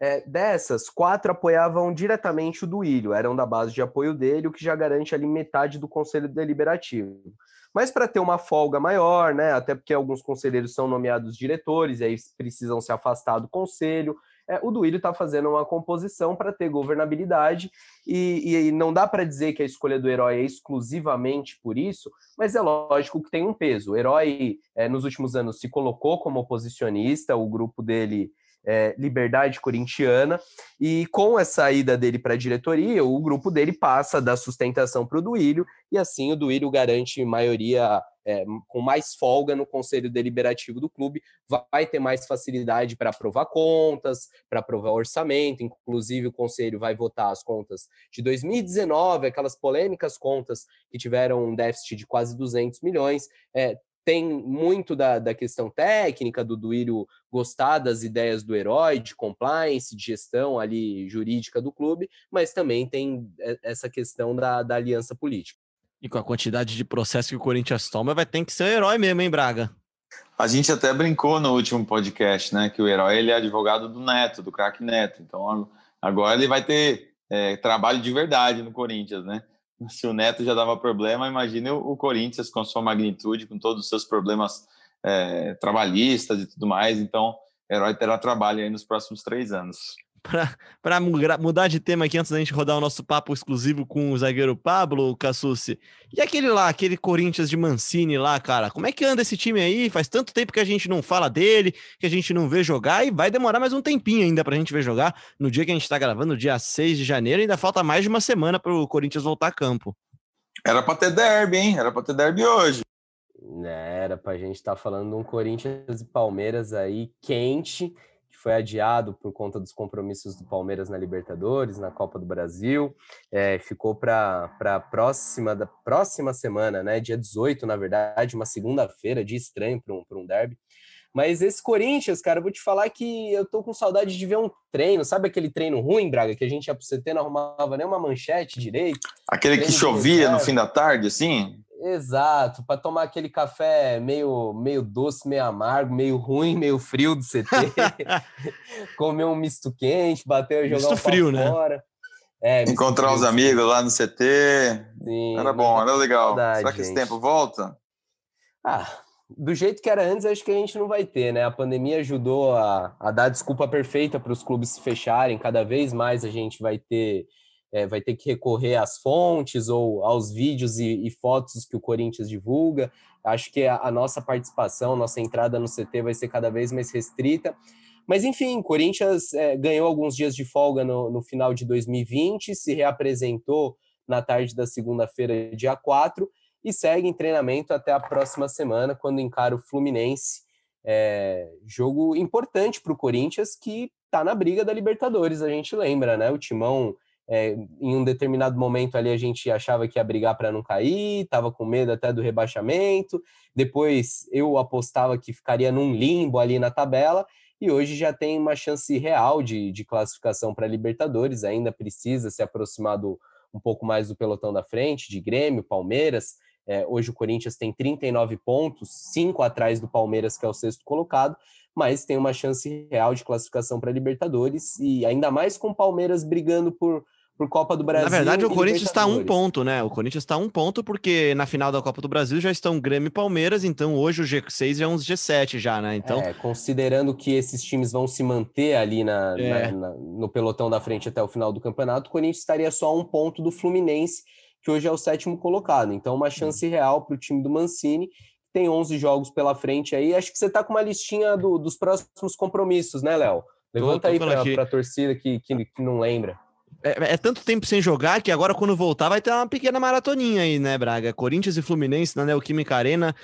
É, dessas, quatro apoiavam diretamente o Duílio, eram da base de apoio dele, o que já garante ali metade do Conselho Deliberativo. Mas para ter uma folga maior, né, até porque alguns conselheiros são nomeados diretores, e aí precisam se afastar do conselho, é, o Duílio está fazendo uma composição para ter governabilidade, e, e não dá para dizer que a escolha do herói é exclusivamente por isso, mas é lógico que tem um peso. O herói, é, nos últimos anos, se colocou como oposicionista, o grupo dele é, Liberdade Corintiana, e com a saída dele para a diretoria, o grupo dele passa da sustentação para o Duílio, e assim o Duílio garante maioria é, com mais folga no conselho deliberativo do clube, vai ter mais facilidade para aprovar contas, para aprovar orçamento, inclusive o conselho vai votar as contas de 2019, aquelas polêmicas contas que tiveram um déficit de quase 200 milhões, é, tem muito da, da questão técnica, do Duírio gostar das ideias do herói, de compliance, de gestão ali jurídica do clube, mas também tem essa questão da, da aliança política. E com a quantidade de processo que o Corinthians toma, vai ter que ser o herói mesmo, hein, Braga? A gente até brincou no último podcast, né, que o herói ele é advogado do Neto, do craque Neto. Então agora ele vai ter é, trabalho de verdade no Corinthians, né? Se o Neto já dava problema, imagine o, Corinthians com sua magnitude, com todos os seus problemas é, trabalhistas e tudo mais. Então, o herói terá trabalho aí nos próximos três anos para mudar de tema aqui antes da gente rodar o nosso papo exclusivo com o zagueiro Pablo Cassucci. E aquele lá, aquele Corinthians de Mancini lá, cara, como é que anda esse time aí? Faz tanto tempo que a gente não fala dele, que a gente não vê jogar e vai demorar mais um tempinho ainda pra gente ver jogar. No dia que a gente tá gravando, no dia 6 de janeiro, ainda falta mais de uma semana para o Corinthians voltar a campo. Era para ter derby, hein? Era para ter derby hoje. É, era pra gente estar tá falando de um Corinthians e Palmeiras aí quente foi adiado por conta dos compromissos do Palmeiras na Libertadores, na Copa do Brasil. É, ficou para a próxima, da próxima semana, né? Dia 18, na verdade, uma segunda-feira, dia estranho para um, um derby. Mas esse Corinthians, cara, eu vou te falar que eu tô com saudade de ver um treino. Sabe aquele treino ruim, Braga, que a gente ia pro CT, não arrumava nem uma manchete direito? Aquele que chovia no fim da tarde, assim? Exato, para tomar aquele café meio, meio doce, meio amargo, meio ruim, meio frio do CT. Comer um misto quente, bater, jogar misto um frio, né? fora. É, Encontrar frio, os amigos lá no CT. Sim, era bom, era legal. Saudade, Será que gente. esse tempo volta? Ah, do jeito que era antes, acho que a gente não vai ter, né? A pandemia ajudou a, a dar a desculpa perfeita para os clubes se fecharem. Cada vez mais a gente vai ter é, vai ter que recorrer às fontes ou aos vídeos e, e fotos que o Corinthians divulga. Acho que a, a, nossa participação, nossa entrada no CT vai ser cada vez mais restrita. Mas, enfim, Corinthians é, ganhou alguns dias de folga no, no final de 2020, se reapresentou na tarde da segunda-feira, dia 4, e segue em treinamento até a próxima semana, quando encara o Fluminense. É, jogo importante para o Corinthians, que está na briga da Libertadores, a gente lembra, né? O Timão é, em um determinado momento ali a gente achava que ia brigar para não cair, estava com medo até do rebaixamento. Depois eu apostava que ficaria num limbo ali na tabela e hoje já tem uma chance real de, de classificação para Libertadores. Ainda precisa se aproximar do, um pouco mais do pelotão da frente, de Grêmio, Palmeiras. É, hoje o Corinthians tem 39 pontos, cinco atrás do Palmeiras, que é o sexto colocado, mas tem uma chance real de classificação para Libertadores e ainda mais com o Palmeiras brigando por, por Copa do Brasil. Na verdade, o Corinthians está um ponto, né? O Corinthians está um ponto porque na final da Copa do Brasil já estão Grêmio e Palmeiras, então hoje o G6 já é uns G7 já, né? Então, é, considerando que esses times vão se manter ali na, é. na, na, no pelotão da frente até o final do campeonato, o Corinthians estaria só um ponto do Fluminense, que hoje é o sétimo colocado. Então, uma chance real para o time do Mancini tem 11 jogos pela frente aí. Acho que você está com uma listinha do, dos próximos compromissos, né, Léo? Levanta tô, tô aí para a torcida que, que, que, não lembra. É, é, tanto tempo sem jogar que agora, quando voltar, vai ter uma pequena maratoninha aí, né, Braga? Corinthians e Fluminense na Neoquímica Arena.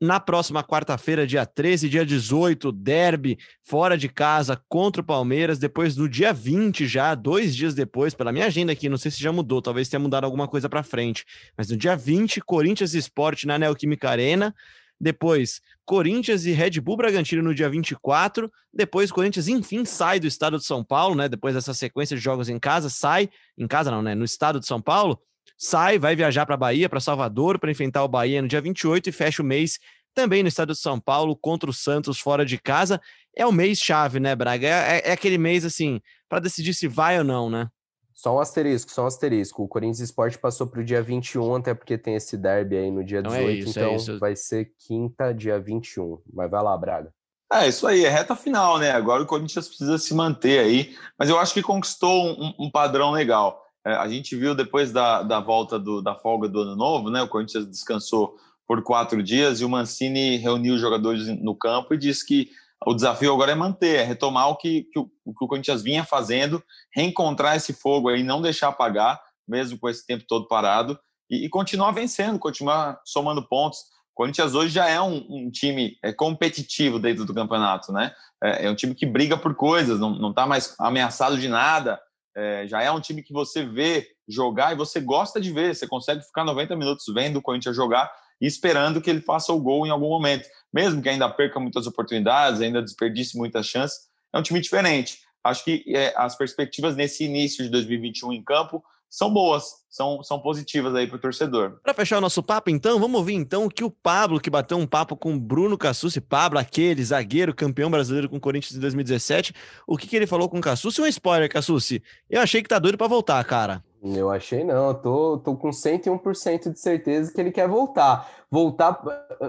Na próxima quarta-feira, dia 13, dia 18, derby fora de casa contra o Palmeiras. Depois, no dia 20, já, dois dias depois, pela minha agenda aqui, não sei se já mudou, talvez tenha mudado alguma coisa para frente. Mas no dia 20, Corinthians Esporte na Neoquímica Arena. Depois, Corinthians e Red Bull Bragantino no dia 24. Depois, Corinthians, enfim, sai do estado de São Paulo, né? Depois dessa sequência de jogos em casa, sai. Em casa, não, né? No estado de São Paulo. Sai, vai viajar para Bahia, para Salvador, para enfrentar o Bahia no dia 28 e fecha o mês também no estado de São Paulo, contra o Santos fora de casa. É o mês chave, né, Braga? É, é, é aquele mês, assim, para decidir se vai ou não, né? Só um asterisco, só um asterisco. O Corinthians Esporte passou para o dia 21, até porque tem esse derby aí no dia 18, então, é isso, então é isso. vai ser quinta, dia 21. Mas vai lá, Braga. É, isso aí, é reta final, né? Agora o Corinthians precisa se manter aí, mas eu acho que conquistou um, um padrão legal. É, a gente viu depois da, da volta do, da folga do ano novo, né? O Corinthians descansou por quatro dias e o Mancini reuniu os jogadores no campo e disse que o desafio agora é manter, é retomar o que, que, o, que o Corinthians vinha fazendo, reencontrar esse fogo aí, não deixar apagar, mesmo com esse tempo todo parado, e, e continuar vencendo, continuar somando pontos. O Corinthians hoje já é um, um time é, competitivo dentro do campeonato, né? É, é, um time que briga por coisas, não está mais ameaçado de nada. É, já é um time que você vê jogar e você gosta de ver. Você consegue ficar 90 minutos vendo o Corinthians jogar e esperando que ele faça o gol em algum momento. Mesmo que ainda perca muitas oportunidades, ainda desperdice muitas chances, é um time diferente. Acho que é, as perspectivas nesse início de 2021 em campo são boas, são, são positivas aí para o torcedor. Para fechar o nosso papo, então, vamos ouvir então o que o Pablo, que bateu um papo com Bruno Cassucci, Pablo, aquele zagueiro campeão brasileiro com o Corinthians em 2017, o que, que ele falou com o Cassucci? Um spoiler, Cassucci. Eu achei que tá doido para voltar, cara. Eu achei não, eu tô, tô com 101% de certeza que ele quer voltar. Voltar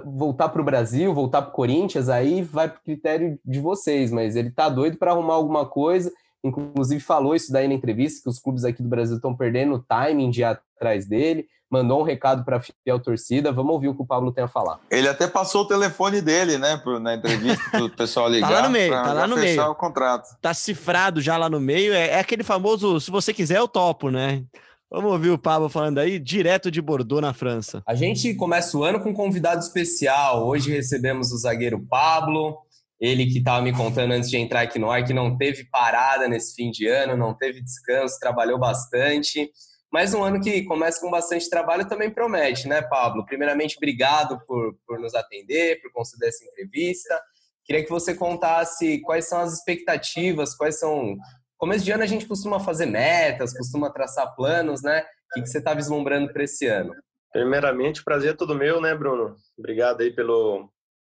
voltar para o Brasil, voltar para o Corinthians, aí vai para critério de vocês, mas ele tá doido para arrumar alguma coisa. Inclusive falou isso daí na entrevista, que os clubes aqui do Brasil estão perdendo o timing de ir atrás dele mandou um recado para a fiel torcida. Vamos ouvir o que o Pablo tem a falar. Ele até passou o telefone dele, né, na entrevista para o pessoal ligar. tá lá no meio, tá lá no meio. o contrato. Tá cifrado já lá no meio. É, é, aquele famoso, se você quiser, eu topo, né? Vamos ouvir o Pablo falando aí, direto de Bordeaux, na França. A gente começa o ano com um convidado especial. Hoje recebemos o zagueiro Pablo. Ele que estava me contando antes de entrar aqui no ar que não teve parada nesse fim de ano, não teve descanso, trabalhou bastante. Mas um ano que começa com bastante trabalho também promete, né, Pablo? Primeiramente, obrigado por, por nos atender, por conceder essa entrevista. Queria que você contasse quais são as expectativas, quais são. Começo de ano a gente costuma fazer metas, costuma traçar planos, né? O que, que você está vislumbrando para esse ano? Primeiramente, prazer é todo meu, né, Bruno? Obrigado aí pelo,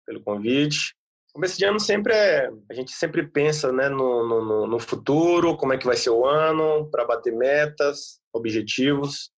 pelo convite. Começo de ano sempre é. A gente sempre pensa né, no, no, no futuro, como é que vai ser o ano, para bater metas objetivos,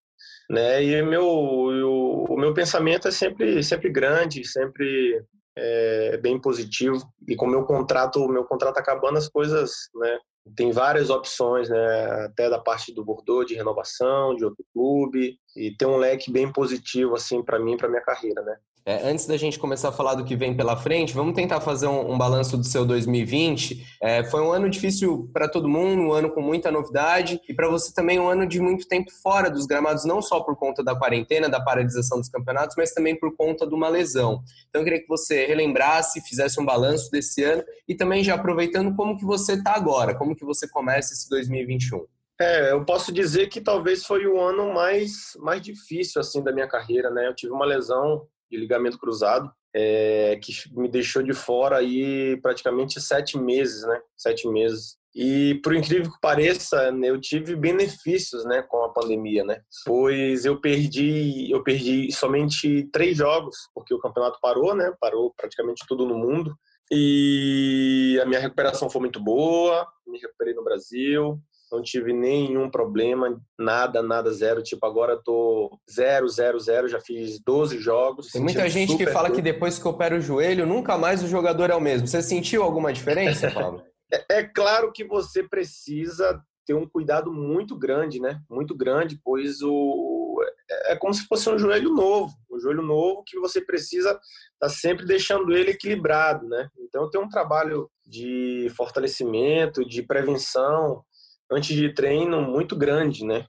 né? E meu, o, o meu pensamento é sempre, sempre grande, sempre é, bem positivo. E com o meu contrato, meu contrato acabando, as coisas, né? Tem várias opções, né? Até da parte do Bordeaux de renovação, de outro clube e tem um leque bem positivo assim para mim, para minha carreira, né? É, antes da gente começar a falar do que vem pela frente, vamos tentar fazer um, um balanço do seu 2020. É, foi um ano difícil para todo mundo, um ano com muita novidade, e para você também um ano de muito tempo fora dos gramados, não só por conta da quarentena, da paralisação dos campeonatos, mas também por conta de uma lesão. Então eu queria que você relembrasse, fizesse um balanço desse ano e também já aproveitando como que você está agora, como que você começa esse 2021. É, eu posso dizer que talvez foi o ano mais, mais difícil assim da minha carreira, né? Eu tive uma lesão de ligamento cruzado, é, que me deixou de fora aí praticamente sete meses, né? Sete meses. E por incrível que pareça, né, eu tive benefícios, né, com a pandemia, né? Pois eu perdi, eu perdi somente três jogos, porque o campeonato parou, né? Parou praticamente tudo no mundo. E a minha recuperação foi muito boa, me recuperei no Brasil, não tive nenhum problema, nada, nada, zero. Tipo, agora eu tô zero, zero, zero, já fiz 12 jogos. Tem muita gente que fala que depois que opera o joelho, nunca mais o jogador é o mesmo. Você sentiu alguma diferença, Paulo? é, é claro que você precisa ter um cuidado muito grande, né? Muito grande, pois o é, é como se fosse um joelho novo, um joelho novo que você precisa estar tá sempre deixando ele equilibrado, né? Então tem um trabalho de fortalecimento, de prevenção, antes de treino muito grande, né?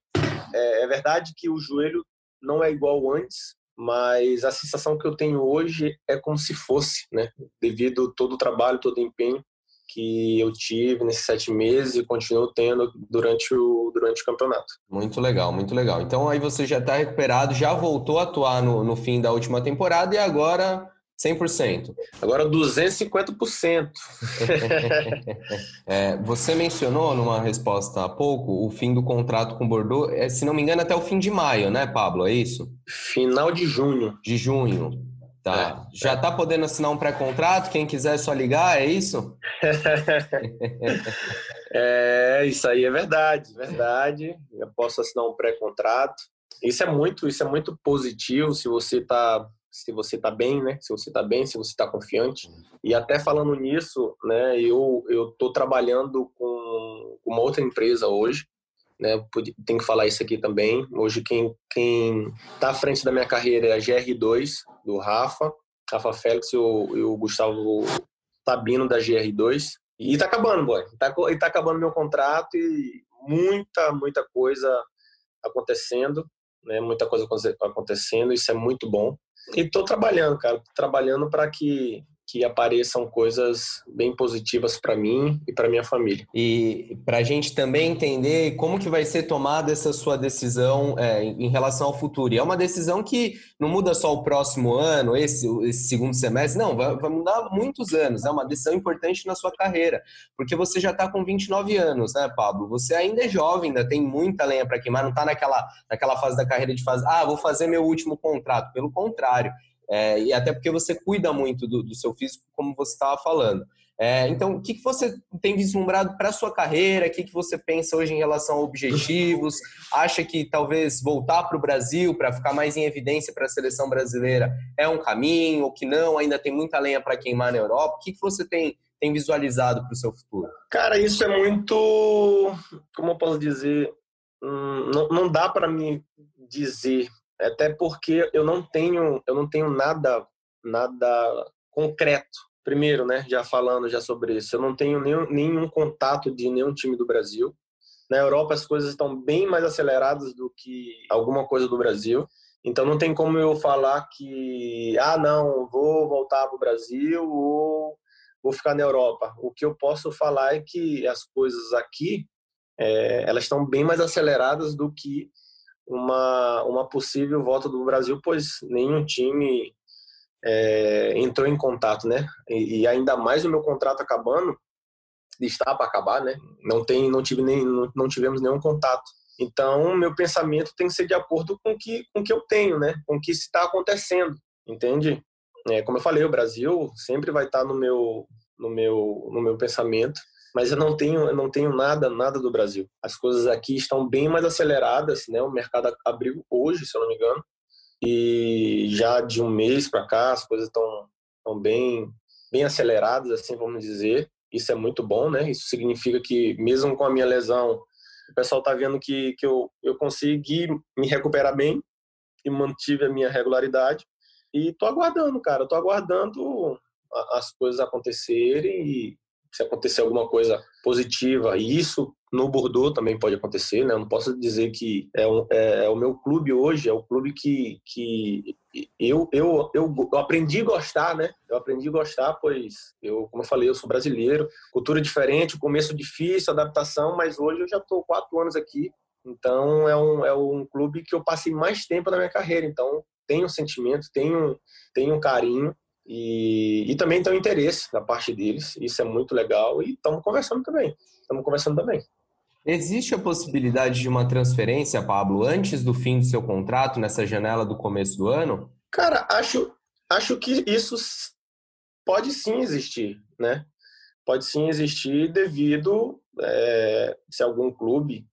É, é, verdade que o joelho não é igual antes, mas a sensação que eu tenho hoje é como se fosse, né? Devido todo o trabalho, todo o empenho que eu tive nesses sete meses e continuo tendo durante o, durante o campeonato. Muito legal, muito legal. Então aí você já está recuperado, já voltou a atuar no, no fim da última temporada e agora 100%. Agora 250%. é, você mencionou numa resposta há pouco o fim do contrato com o Bordeaux, é, se não me engano, até o fim de maio, né, Pablo? É isso? Final de junho. De junho. Tá. É, Já é. tá podendo assinar um pré-contrato? Quem quiser é só ligar, é isso? é, isso aí é verdade, verdade. Eu posso assinar um pré-contrato. Isso é muito, isso é muito positivo se você tá se você está bem, né? Se você está bem, se você está confiante. E até falando nisso, né? Eu eu estou trabalhando com uma outra empresa hoje, né? Tem que falar isso aqui também. Hoje quem quem está à frente da minha carreira é a GR2 do Rafa, Rafa Félix e o, e o Gustavo Sabino da GR2. E está acabando, boy. Tá, e tá acabando meu contrato e muita muita coisa acontecendo, né? Muita coisa acontecendo. Isso é muito bom. E estou trabalhando, cara, trabalhando para que que apareçam coisas bem positivas para mim e para minha família. E para a gente também entender como que vai ser tomada essa sua decisão é, em relação ao futuro. E é uma decisão que não muda só o próximo ano, esse, esse segundo semestre, não, vai, vai, mudar muitos anos. É uma decisão importante na sua carreira, porque você já está com 29 anos, né, Pablo? Você ainda é jovem, ainda tem muita lenha para queimar, não está naquela, naquela fase da carreira de fazer, ah, vou fazer meu último contrato. Pelo contrário, é, e até porque você cuida muito do, do seu físico, como você estava falando. É, então, o que, que você tem vislumbrado para a sua carreira? O que, que você pensa hoje em relação a objetivos? Acha que talvez voltar para o Brasil para ficar mais em evidência para a seleção brasileira é um caminho, ou que não, ainda tem muita lenha para queimar na Europa? O que, que você tem, tem visualizado para o seu futuro? Cara, isso é muito. Como eu posso dizer? Hum, não, não dá para me dizer até porque eu não tenho eu não tenho nada nada concreto. Primeiro né já falando já sobre isso eu não tenho nenhum, nenhum contato de nenhum time do Brasil. Na Europa as coisas estão bem mais aceleradas do que alguma coisa do Brasil. Então não tem como eu falar que ah não vou voltar para o Brasil ou vou ficar na Europa. O que eu posso falar é que as coisas aqui é, elas estão bem mais aceleradas do que uma, uma possível volta do Brasil, pois nenhum time é, entrou em contato, né? E, e, ainda mais o meu contrato acabando, está para acabar, né? Não tem, não tive nem, não, não tivemos nenhum contato. Então, meu pensamento tem que ser de acordo com que, com que eu tenho, né? Com o que está acontecendo, entende? É, como eu falei, o Brasil sempre vai estar no meu, no meu, no meu pensamento mas eu não tenho, eu não tenho nada, nada do Brasil. As coisas aqui estão bem mais aceleradas, né? O mercado abriu hoje, se eu não me engano, e já de um mês para cá as coisas estão, estão bem, bem aceleradas, assim vamos dizer. Isso é muito bom, né? Isso significa que mesmo com a minha lesão, o pessoal está vendo que, que eu, eu consegui me recuperar bem e mantive a minha regularidade. E tô aguardando, cara. Tô aguardando as coisas acontecerem e se acontecer alguma coisa positiva, e isso no Bordeaux também pode acontecer, né? Eu não posso dizer que é, um, é, é, o meu clube hoje, é o clube que, que eu, eu, eu, eu, aprendi a gostar, né? Eu aprendi a gostar, pois eu, como eu falei, eu sou brasileiro, cultura diferente, começo difícil, adaptação, mas hoje eu já estou quatro anos aqui, então é um, é um clube que eu passei mais tempo na minha carreira, então tenho um sentimento, tenho, tenho um carinho, e, e também tem o interesse da parte deles, isso é muito legal e estamos conversando também. Estamos conversando também. Existe a possibilidade de uma transferência, Pablo, antes do fim do seu contrato, nessa janela do começo do ano? Cara, acho, acho que isso pode sim existir, né? Pode sim existir devido é, se algum clube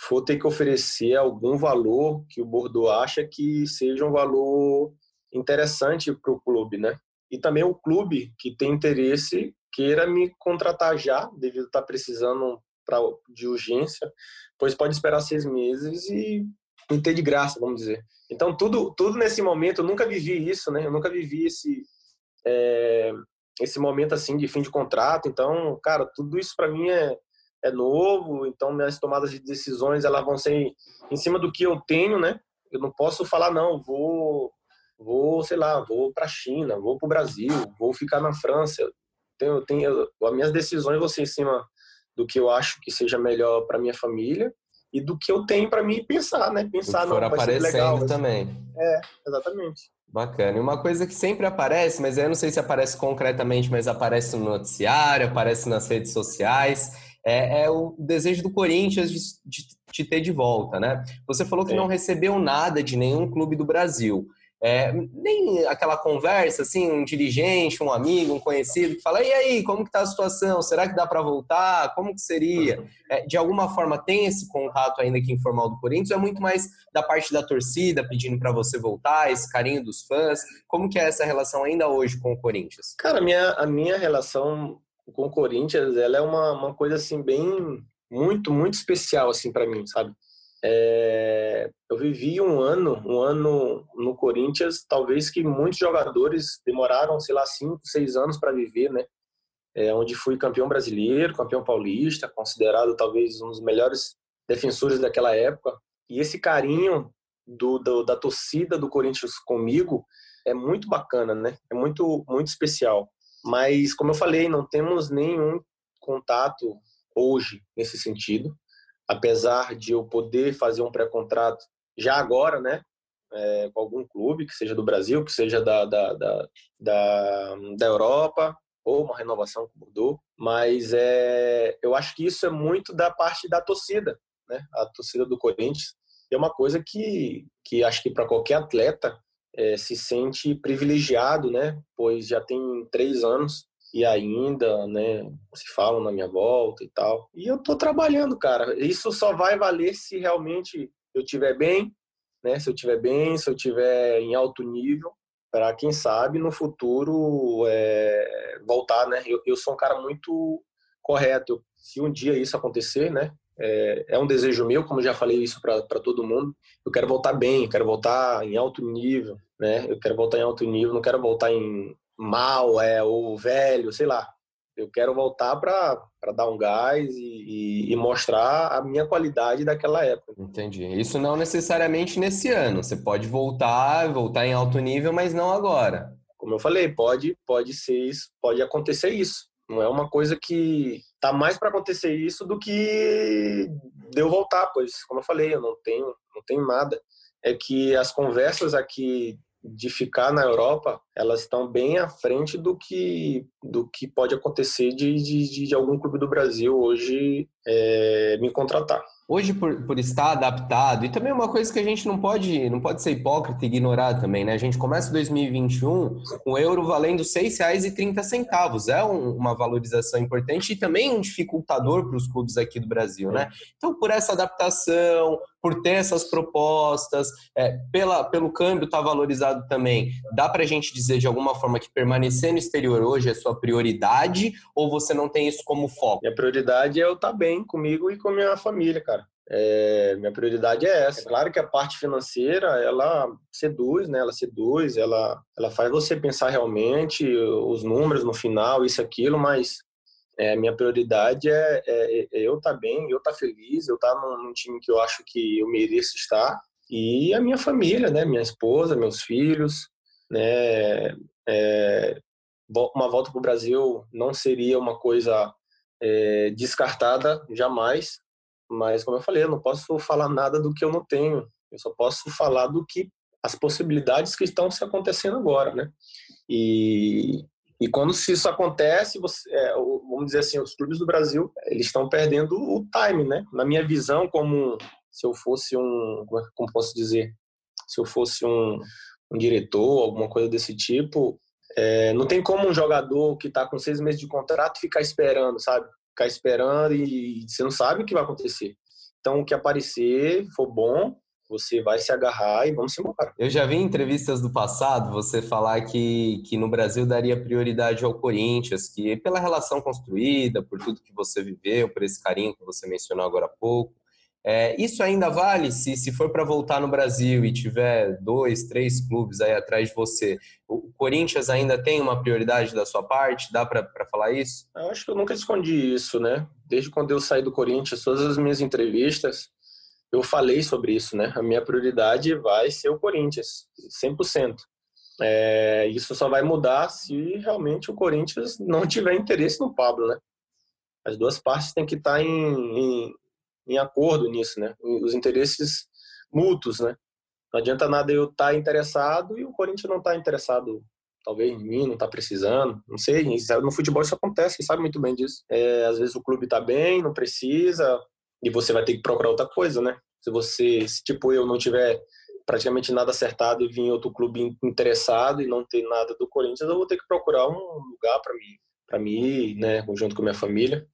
for ter que oferecer algum valor que o Bordeaux acha que seja um valor interessante para o clube, né? E também o clube que tem interesse queira me contratar já, devido estar precisando pra, de urgência, pois pode esperar seis meses e me ter de graça, vamos dizer. Então, tudo, tudo nesse momento, eu nunca vivi isso, né? Eu nunca vivi esse, é, esse momento assim de fim de contrato. Então, cara, tudo isso para mim é, é novo. Então, minhas tomadas de decisões elas vão ser em cima do que eu tenho, né? Eu não posso falar, não, vou vou, sei lá, vou para a China, vou para o Brasil, vou ficar na França. Tenho, tenho, as minhas decisões vão ser em cima do que eu acho que seja melhor para minha família e do que eu tenho para mim pensar, né? Pensar vai aparecendo legal, também. É, exatamente. Bacana. E uma coisa que sempre aparece, mas eu não sei se aparece concretamente, mas aparece no noticiário, aparece nas redes sociais, é, é o desejo do Corinthians de, de, te ter de volta, né? Você falou que é. não recebeu nada de nenhum clube do Brasil. É, nem aquela conversa, assim, um dirigente, um amigo, um conhecido, que fala, e aí, como que tá a situação? Será que dá para voltar? Como que seria? É, de alguma forma tem esse contato ainda que informal do Corinthians? É muito mais da parte da torcida pedindo para você voltar, esse carinho dos fãs? Como que é essa relação ainda hoje com o Corinthians? Cara, a minha, a minha relação com o Corinthians, ela é uma, uma coisa, assim, bem... Muito, muito especial, assim, para mim, sabe? É, eu vivi um ano, um ano no Corinthians, talvez que muitos jogadores demoraram, sei lá, cinco, seis anos para viver, né? É, onde fui campeão brasileiro, campeão paulista, considerado talvez um dos melhores defensores daquela época. E esse carinho do, do, da torcida do Corinthians comigo é muito bacana, né? É muito, muito especial. Mas, como eu falei, não temos nenhum contato hoje nesse sentido apesar de eu poder fazer um pré-contrato já agora, né, é, com algum clube, que seja do Brasil, que seja da, da, da, da, da Europa, ou uma renovação com o Bordeaux, mas é, eu acho que isso é muito da parte da torcida, né, a torcida do Corinthians, é uma coisa que, que acho que para qualquer atleta é, se sente privilegiado, né, pois já tem três anos e ainda, né, se falam na minha volta e tal. E eu tô trabalhando, cara. Isso só vai valer se realmente eu tiver bem, né, se eu tiver bem, se eu tiver em alto nível, para quem sabe no futuro é, voltar, né? Eu, eu sou um cara muito correto. Se um dia isso acontecer, né, é, é um desejo meu, como já falei isso para todo mundo. Eu quero voltar bem, eu quero voltar em alto nível, né? Eu quero voltar em alto nível, não quero voltar em mal, é, ou velho, sei lá. Eu quero voltar para dar um gás e, e, e, mostrar a minha qualidade daquela época. Entendi. Isso não necessariamente nesse ano. Você pode voltar, voltar em alto nível, mas não agora. Como eu falei, pode, pode ser isso, pode acontecer isso. Não é uma coisa que tá mais para acontecer isso do que de eu voltar, pois como eu falei, eu não tenho, não tenho nada. É que as conversas aqui de ficar na Europa, elas estão bem à frente do que, do que pode acontecer de, de, de algum clube do Brasil hoje é, me contratar. Hoje, por, por estar adaptado, e também uma coisa que a gente não pode, não pode ser hipócrita e ignorar também, né? A gente começa 2021 com o euro valendo R$ 6,30. É um, uma valorização importante e também um dificultador para os clubes aqui do Brasil, né? Então, por essa adaptação, por ter essas propostas, é, pela, pelo câmbio estar tá valorizado também, dá para a gente dizer de alguma forma que permanecer no exterior hoje é sua prioridade ou você não tem isso como foco? Minha prioridade é eu estar tá bem comigo e com a minha família, cara. É, minha prioridade é essa. É claro que a parte financeira, ela seduz, né? Ela seduz, ela, ela faz você pensar realmente os números no final, isso, aquilo, mas é, minha prioridade é, é, é eu estar tá bem, eu estar tá feliz, eu estar tá num, num, time que eu acho que eu mereço estar e a minha família, né, minha esposa, meus filhos, né, é, uma volta para o Brasil não seria uma coisa é, descartada jamais, mas como eu falei, eu não posso falar nada do que eu não tenho, eu só posso falar do que as possibilidades que estão se acontecendo agora, né? E, e quando isso acontece, você, é, vamos dizer assim, os clubes do Brasil eles estão perdendo o time, né? Na minha visão, como se eu fosse um, como posso dizer, se eu fosse um, um diretor, alguma coisa desse tipo, é, não tem como um jogador que está com seis meses de contrato ficar esperando, sabe? Ficar esperando e, e você não sabe o que vai acontecer. Então, o que aparecer for bom, você vai se agarrar e vamos embora. Eu já vi em entrevistas do passado você falar que, que no Brasil daria prioridade ao Corinthians, que pela relação construída, por tudo que você viveu, por esse carinho que você mencionou agora há pouco. É, isso ainda vale se, se for para voltar no Brasil e tiver dois, três clubes aí atrás de você? O Corinthians ainda tem uma prioridade da sua parte? Dá para falar isso? Eu acho que eu nunca escondi isso, né? Desde quando eu saí do Corinthians, todas as minhas entrevistas, eu falei sobre isso, né? A minha prioridade vai ser o Corinthians, 100%. É, isso só vai mudar se realmente o Corinthians não tiver interesse no Pablo, né? As duas partes têm que estar em, em, em acordo nisso, né? Os interesses mútuos, né? Não adianta nada eu estar tá interessado e o Corinthians não estar tá interessado, talvez em mim, não está precisando, não sei. No futebol isso acontece, sabe muito bem disso. É, às vezes o clube está bem, não precisa, e você vai ter que procurar outra coisa, né? Se você, se tipo eu não tiver praticamente nada acertado e vir outro clube interessado e não ter nada do Corinthians, eu vou ter que procurar um lugar para mim, para mim né, junto com minha família.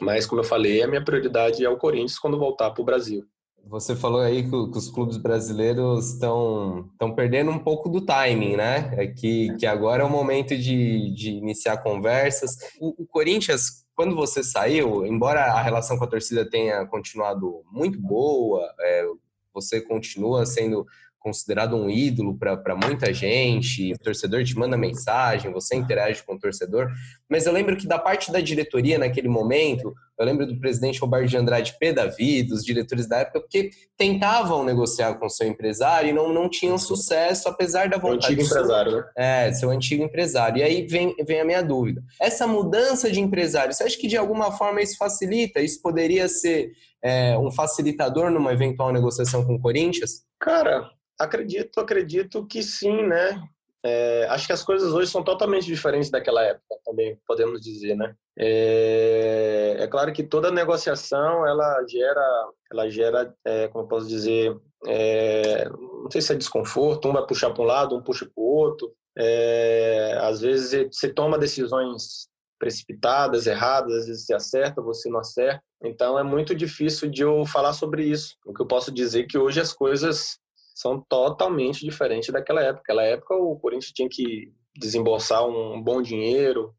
Mas como eu falei, a minha prioridade é o Corinthians quando voltar para o Brasil. Você falou aí que, os clubes brasileiros estão estão perdendo um pouco do timing, né? É que, que agora é o momento de, de iniciar conversas. O, o Corinthians, quando você saiu, embora a relação com a torcida tenha continuado muito boa, é, você continua sendo considerado um ídolo para muita gente, o torcedor te manda mensagem, você interage com o torcedor, mas eu lembro que da parte da diretoria naquele momento, eu lembro do presidente Roberto de Andrade P. Davi, dos diretores da época, porque tentavam negociar com o seu empresário e não, não tinham sucesso, apesar da vontade. O antigo empresário, né? É, seu antigo empresário. E aí vem, vem a minha dúvida. Essa mudança de empresário, você acha que de alguma forma isso facilita? Isso poderia ser é, um facilitador numa eventual negociação com o Corinthians? Cara, Acredito, acredito que sim, né? É, acho que as coisas hoje são totalmente diferentes daquela época, também podemos dizer, né? É, é claro que toda negociação ela gera, ela gera, é, como posso dizer, é, não sei se é desconforto, um vai puxar para um lado, um puxa para o outro. É, às vezes você toma decisões precipitadas, erradas, às vezes você acerta, você não acerta. Então é muito difícil de eu falar sobre isso. O que eu posso dizer é que hoje as coisas são totalmente diferentes daquela época. Naquela época o Corinthians tinha que desembolsar um bom dinheiro,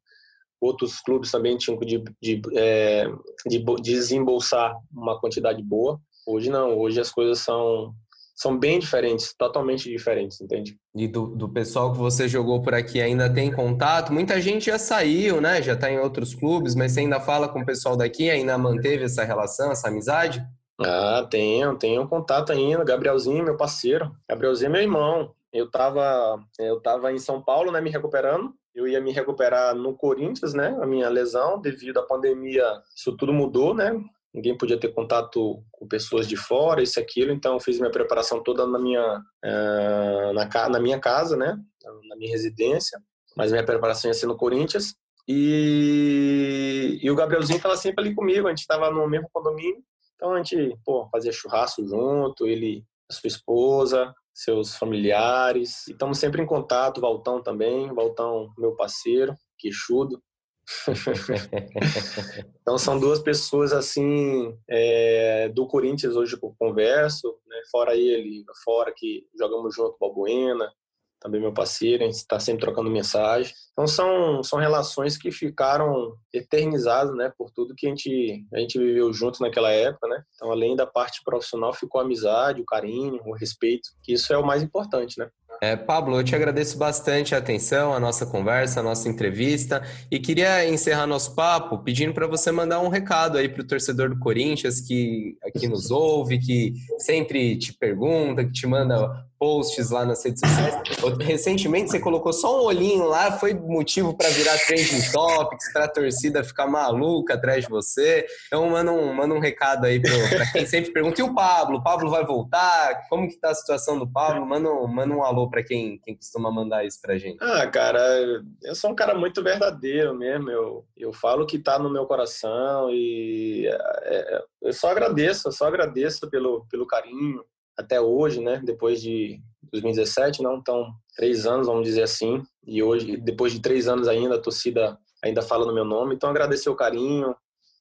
outros clubes também tinham que de, de, é, de desembolsar uma quantidade boa. Hoje não, hoje as coisas são são bem diferentes, totalmente diferentes, entende? E do, do pessoal que você jogou por aqui ainda tem contato? Muita gente já saiu, né? Já está em outros clubes, mas você ainda fala com o pessoal daqui, ainda manteve essa relação, essa amizade? Ah, tenho, tenho um contato ainda. Gabrielzinho, meu parceiro. Gabrielzinho é meu irmão. Eu tava, eu tava em São Paulo, né, me recuperando. Eu ia me recuperar no Corinthians, né, a minha lesão. Devido à pandemia, isso tudo mudou, né? Ninguém podia ter contato com pessoas de fora, isso aquilo. Então, eu fiz minha preparação toda na minha, uh, na, na minha casa, né, na minha residência. Mas minha preparação ia ser no Corinthians. E, e o Gabrielzinho estava sempre ali comigo. A gente estava no mesmo condomínio. Então a gente, pô, fazia churrasco junto, ele, a sua esposa, seus familiares. E estamos sempre em contato, Valtão também, Valtão, meu parceiro, queixudo. então são duas pessoas assim é, do Corinthians hoje que eu converso, né? fora ele, fora que jogamos junto, Balbuena, também meu parceiro, a gente está sempre trocando mensagem. Então são, são relações que ficaram eternizadas, né, por tudo que a gente, a gente viveu junto naquela época, né? Então além da parte profissional ficou a amizade, o carinho, o respeito, que isso é o mais importante, né? É, Pablo, eu te agradeço bastante a atenção, a nossa conversa, a nossa entrevista e queria encerrar nosso papo pedindo para você mandar um recado aí para o torcedor do Corinthians que aqui nos ouve, que sempre te pergunta, que te manda posts lá nas redes sociais. Recentemente você colocou só um olhinho lá, foi motivo para virar trending topics, para a torcida ficar maluca atrás de você. Então manda um, manda um recado aí para quem sempre pergunta, e o Pablo? O Pablo vai voltar? Como que tá a situação do Pablo? Manda um, manda um alô para quem, quem costuma mandar isso pra gente. Ah, cara, eu sou um cara muito verdadeiro mesmo. Eu, eu falo que tá no meu coração e é, é eu só agradeço, eu só agradeço pelo, pelo carinho, até hoje, né? Depois de 2017, não, então três anos, vamos dizer assim. E hoje, depois de três anos ainda, a torcida ainda fala no meu nome. Então agradecer o carinho,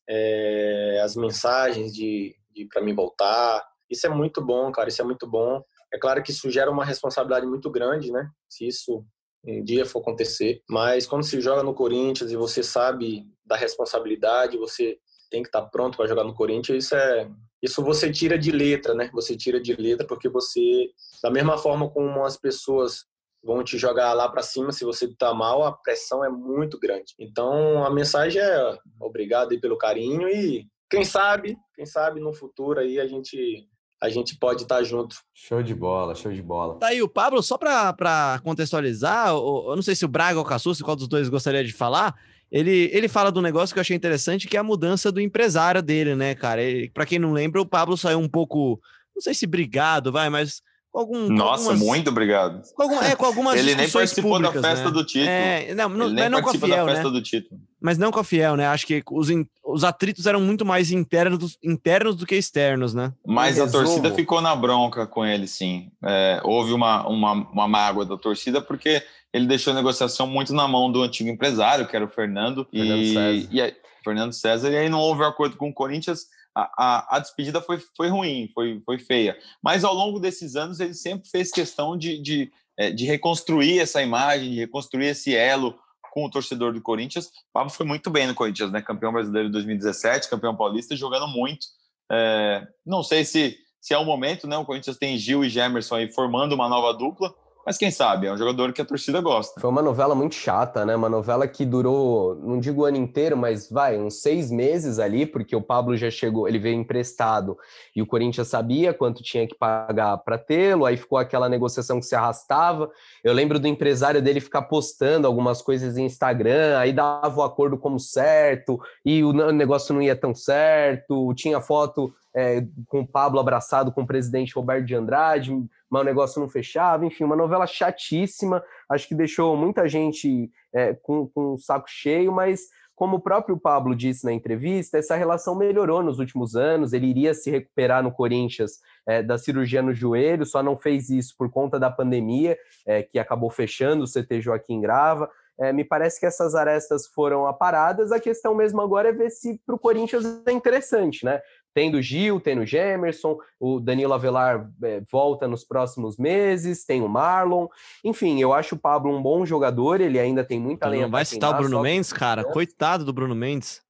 é, as mensagens de, de para mim voltar. Isso é muito bom, cara. Isso é muito bom. É claro que isso gera uma responsabilidade muito grande, né? Se isso um dia for acontecer. Mas quando se joga no Corinthians e você sabe da responsabilidade, você tem que estar pronto para jogar no Corinthians, isso é isso você tira de letra, né? Você tira de letra porque você, da mesma forma como as pessoas vão te jogar lá para cima se você tá mal, a pressão é muito grande. Então a mensagem é obrigado aí pelo carinho e quem sabe, quem sabe no futuro aí a gente a gente pode estar junto. Show de bola, show de bola. Tá aí o Pablo, só para contextualizar, eu não sei se o Braga ou o Cassus, qual dos dois gostaria de falar, ele, ele fala de um negócio que eu achei interessante, que é a mudança do empresário dele, né, cara? Para quem não lembra, o Pablo saiu um pouco, não sei se brigado, vai, mas algum. Nossa, algumas, muito obrigado. Com, algum, é, com algumas Ele nem participou públicas, da festa né? do título. É, não, não, Ele mas nem não com a participa Fiel, da festa né? do título. Mas não com a Fiel, né? Acho que os, in- os atritos eram muito mais internos, internos do que externos, né? Mas Em a torcida ficou na bronca com ele, sim. É, houve uma, uma, uma mágoa da torcida porque ele deixou a negociação muito na mão do antigo empresário, que era o Fernando, Fernando e, César. e aí, Fernando César, e aí não houve acordo com o Corinthians. A, a, despedida foi, foi ruim, foi, foi feia. Mas ao longo desses anos ele sempre fez questão de, de, é, de reconstruir essa imagem, de reconstruir esse elo com o torcedor do Corinthians. O Pablo foi muito bem no Corinthians, né? Campeão brasileiro de 2017, campeão paulista, jogando muito. É, não sei se, se é o momento, né? O Corinthians tem Gil e Gemerson aí formando uma nova dupla, mas quem sabe, é um jogador que a torcida gosta. Foi uma novela muito chata, né? Uma novela que durou, não digo o ano inteiro, mas vai, uns seis meses ali, porque o Pablo já chegou, ele veio emprestado e o Corinthians sabia quanto tinha que pagar para tê-lo, aí ficou aquela negociação que se arrastava. Eu lembro do empresário dele ficar postando algumas coisas em Instagram, aí dava o acordo como certo, e o negócio não ia tão certo, tinha foto é, com o Pablo abraçado com o presidente Roberto de Andrade, mas o negócio não fechava, enfim, uma novela chatíssima, acho que deixou muita gente é, com, com o saco cheio, mas como o próprio Pablo disse na entrevista, essa relação melhorou nos últimos anos, ele iria se recuperar no Corinthians é, da cirurgia no joelho, só não fez isso por conta da pandemia, é, que acabou fechando o CT Joaquim Grava, é, me parece que essas arestas foram aparadas. A questão mesmo agora é ver se para o Corinthians é interessante, né? Tendo Gil, tendo Gemerson, o Danilo Avelar é, volta nos próximos meses, tem o Marlon. Enfim, eu acho o Pablo um bom jogador, ele ainda tem muita lenha não vai citar o Bruno Mendes, cara? Coitado do Bruno Mendes.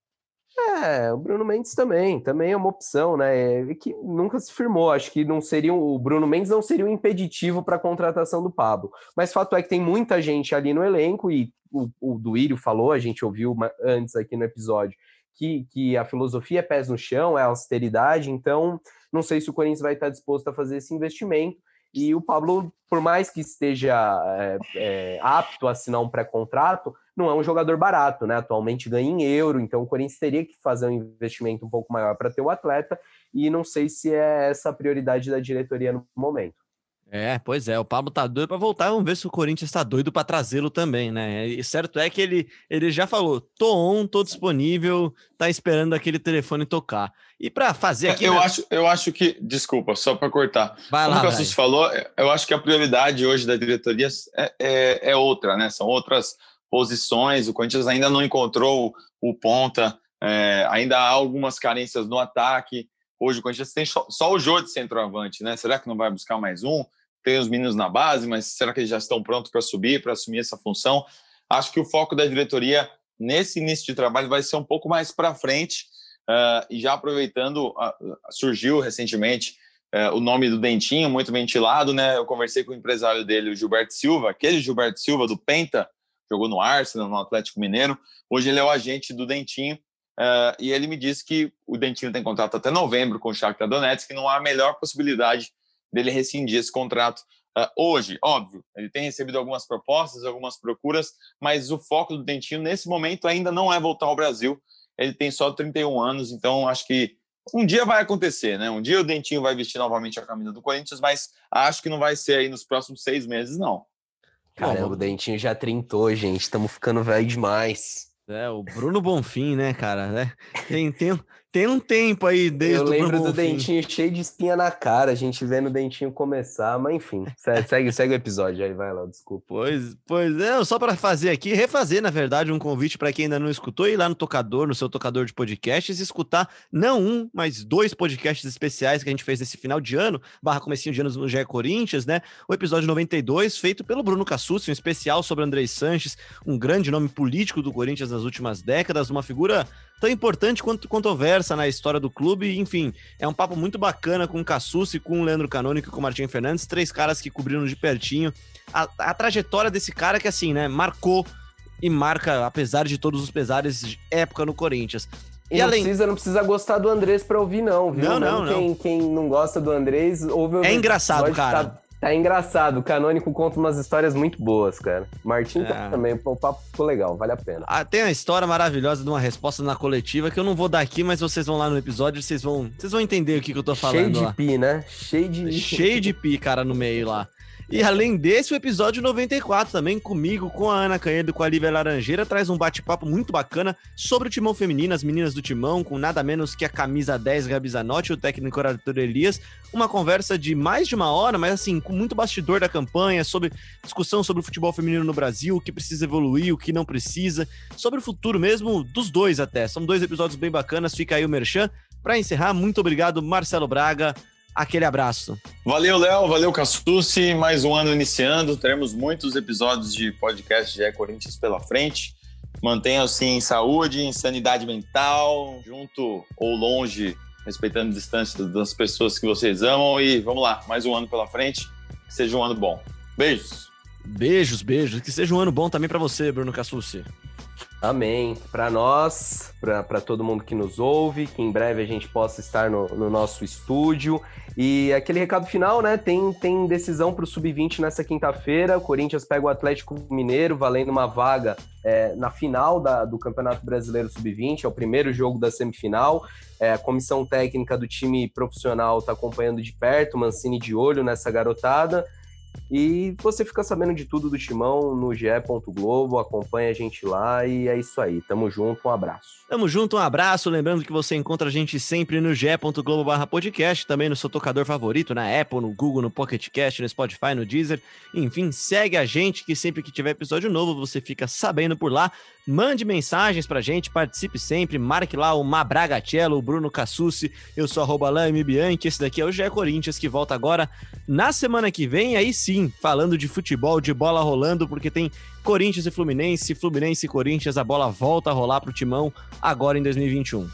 É, o Bruno Mendes também, também é uma opção, né? É que nunca se firmou. Acho que não seria o Bruno Mendes não seria um impeditivo para a contratação do Pablo. Mas fato é que tem muita gente ali no elenco e o, o Duírio falou, a gente ouviu antes aqui no episódio, que, que a filosofia é pés no chão, é austeridade. Então, não sei se o Corinthians vai estar disposto a fazer esse investimento. E o Pablo, por mais que esteja é, é, apto a assinar um pré-contrato, não é um jogador barato, né? Atualmente ganha em euro, então o Corinthians teria que fazer um investimento um pouco maior para ter o atleta, e não sei se é essa a prioridade da diretoria no momento. É, pois é, o Pablo tá doido pra voltar, vamos ver se o Corinthians tá doido pra trazê-lo também, né? E certo é que ele, ele já falou, tô on, tô disponível, tá esperando aquele telefone tocar. E pra fazer aqui... eu, né? acho, eu acho que, desculpa, só para cortar. Vai Como lá, o vai. Cassus falou, eu acho que a prioridade hoje da diretoria é, é, é outra, né? São outras posições. O Corinthians ainda não encontrou o ponta, é, ainda há algumas carências no ataque. Hoje o Corinthians tem só, só o Jô de centroavante, né? Será que não vai buscar mais um? Tem os meninos na base, mas será que eles já estão prontos para subir, para assumir essa função? Acho que o foco da diretoria nesse início de trabalho vai ser um pouco mais para frente. ah, e já aproveitando, ah, surgiu recentemente é, o nome do Dentinho, muito ventilado, né? Eu conversei com o empresário dele, o Gilberto Silva, aquele Gilberto Silva do Penta, jogou no Arsenal, no Atlético Mineiro. Hoje ele é o agente do Dentinho. É, e ele me disse que o Dentinho tem contrato até novembro com o Shakhtar Donetsk, que não há a melhor possibilidade dele rescindir esse contrato é, hoje. Óbvio, ele tem recebido algumas propostas, algumas procuras, mas o foco do Dentinho nesse momento ainda não é voltar ao Brasil. Ele tem só 31 anos, então acho que um dia vai acontecer, né? Um dia o Dentinho vai vestir novamente a camisa do Corinthians, mas acho que não vai ser aí nos próximos seis meses, não. Caramba, o Dentinho já trintou, gente. Estamos ficando velho demais. É, o Bruno Bonfim, né, cara? né? Tem, tem, tem um tempo aí desde Eu lembro do. Dentinho cheio de espinha na cara, a gente vendo o Dentinho começar, mas enfim, se- segue, segue o episódio aí, vai lá, desculpa. Pois, pois é, só para fazer aqui, refazer, na verdade, um convite para quem ainda não escutou, ir lá no tocador, no seu tocador de podcasts, e escutar não um, mas dois podcasts especiais que a gente fez nesse final de ano, barra comecinho de anos no GE Corinthians, né? O episódio 92, feito pelo Bruno Cassucci, um especial sobre Andrei Sanches, um grande nome político do Corinthians nas últimas décadas, uma figura tão importante quanto controversa na história do clube, enfim, é um papo muito bacana com o Cassucci, com o Leandro Canônico e com o Martim Fernandes, três caras que cobriram de pertinho a, a trajetória desse cara que, assim, né, marcou e marca, apesar de todos os pesares, de época no Corinthians. E, E não, além- precisa, não precisa gostar do Andrés pra ouvir, não, viu? Não, não, Mesmo Quem, quem não gosta do Andrés, ouve o É engraçado, cara. Tá, Tá engraçado, o Canônico conta umas histórias muito boas, cara. Martim tá É. também, o papo ficou legal, vale a pena. Ah, tem uma história maravilhosa de uma resposta na coletiva que eu não vou dar aqui, mas vocês vão lá no episódio e vocês vão, vocês vão entender o que, que eu tô falando Cheio de lá. pi, né? Cheio de. Cheio de pi, cara, no meio lá. E além desse, o episódio 94 também, comigo, com a Ana Canhedo com a Lívia Laranjeira, traz um bate-papo muito bacana sobre o timão feminino, as meninas do timão, com nada menos que a camisa 10 Gabi Zanotti, o técnico Arthur Elias. Uma conversa de mais de uma hora, mas assim, com muito bastidor da campanha, sobre discussão sobre o futebol feminino no Brasil, o que precisa evoluir, o que não precisa, sobre o futuro mesmo dos dois até. São dois episódios bem bacanas, fica aí o Merchan. Pra encerrar, muito obrigado, Marcelo Braga. Aquele abraço. Valeu, Léo. Valeu, Cassucci. Mais um ano iniciando. Teremos muitos episódios de podcast de Corinthians pela frente. Mantenham-se em saúde, em sanidade mental, junto ou longe, respeitando a distância das pessoas que vocês amam. E vamos lá, mais um ano pela frente. Que seja um ano bom. Beijos. Beijos, beijos. Que seja um ano bom também pra você, Bruno Cassucci. Amém. Para nós, para todo mundo que nos ouve, que em breve a gente possa estar no, no nosso estúdio. E aquele recado final, né? Tem, tem decisão para o Sub-20 nessa quinta-feira. O Corinthians pega o Atlético Mineiro, valendo uma vaga é, na final da, do Campeonato Brasileiro Sub-20. É o primeiro jogo da semifinal. É, a comissão técnica do time profissional está acompanhando de perto, Mancini de olho nessa garotada. E você fica sabendo de tudo do Timão no ge. Globo, acompanha a gente lá e é isso aí. Tamo junto, um abraço. Tamo junto, um abraço. Lembrando que você encontra a gente sempre no ge.globo podcast, também no seu tocador favorito, na Apple, no Google, no Pocket Cast, no Spotify, no Deezer. Enfim, segue a gente que sempre que tiver episódio novo você fica sabendo por lá. Mande mensagens pra gente, participe sempre, marque lá o Mabragacello, o Bruno Cassucci, eu sou arroba Bianchi, esse daqui é o GE Corinthians que volta agora na semana que vem, aí sim, falando de futebol, de bola rolando, porque tem Corinthians e Fluminense, Fluminense e Corinthians, a bola volta a rolar pro Timão agora em 2021.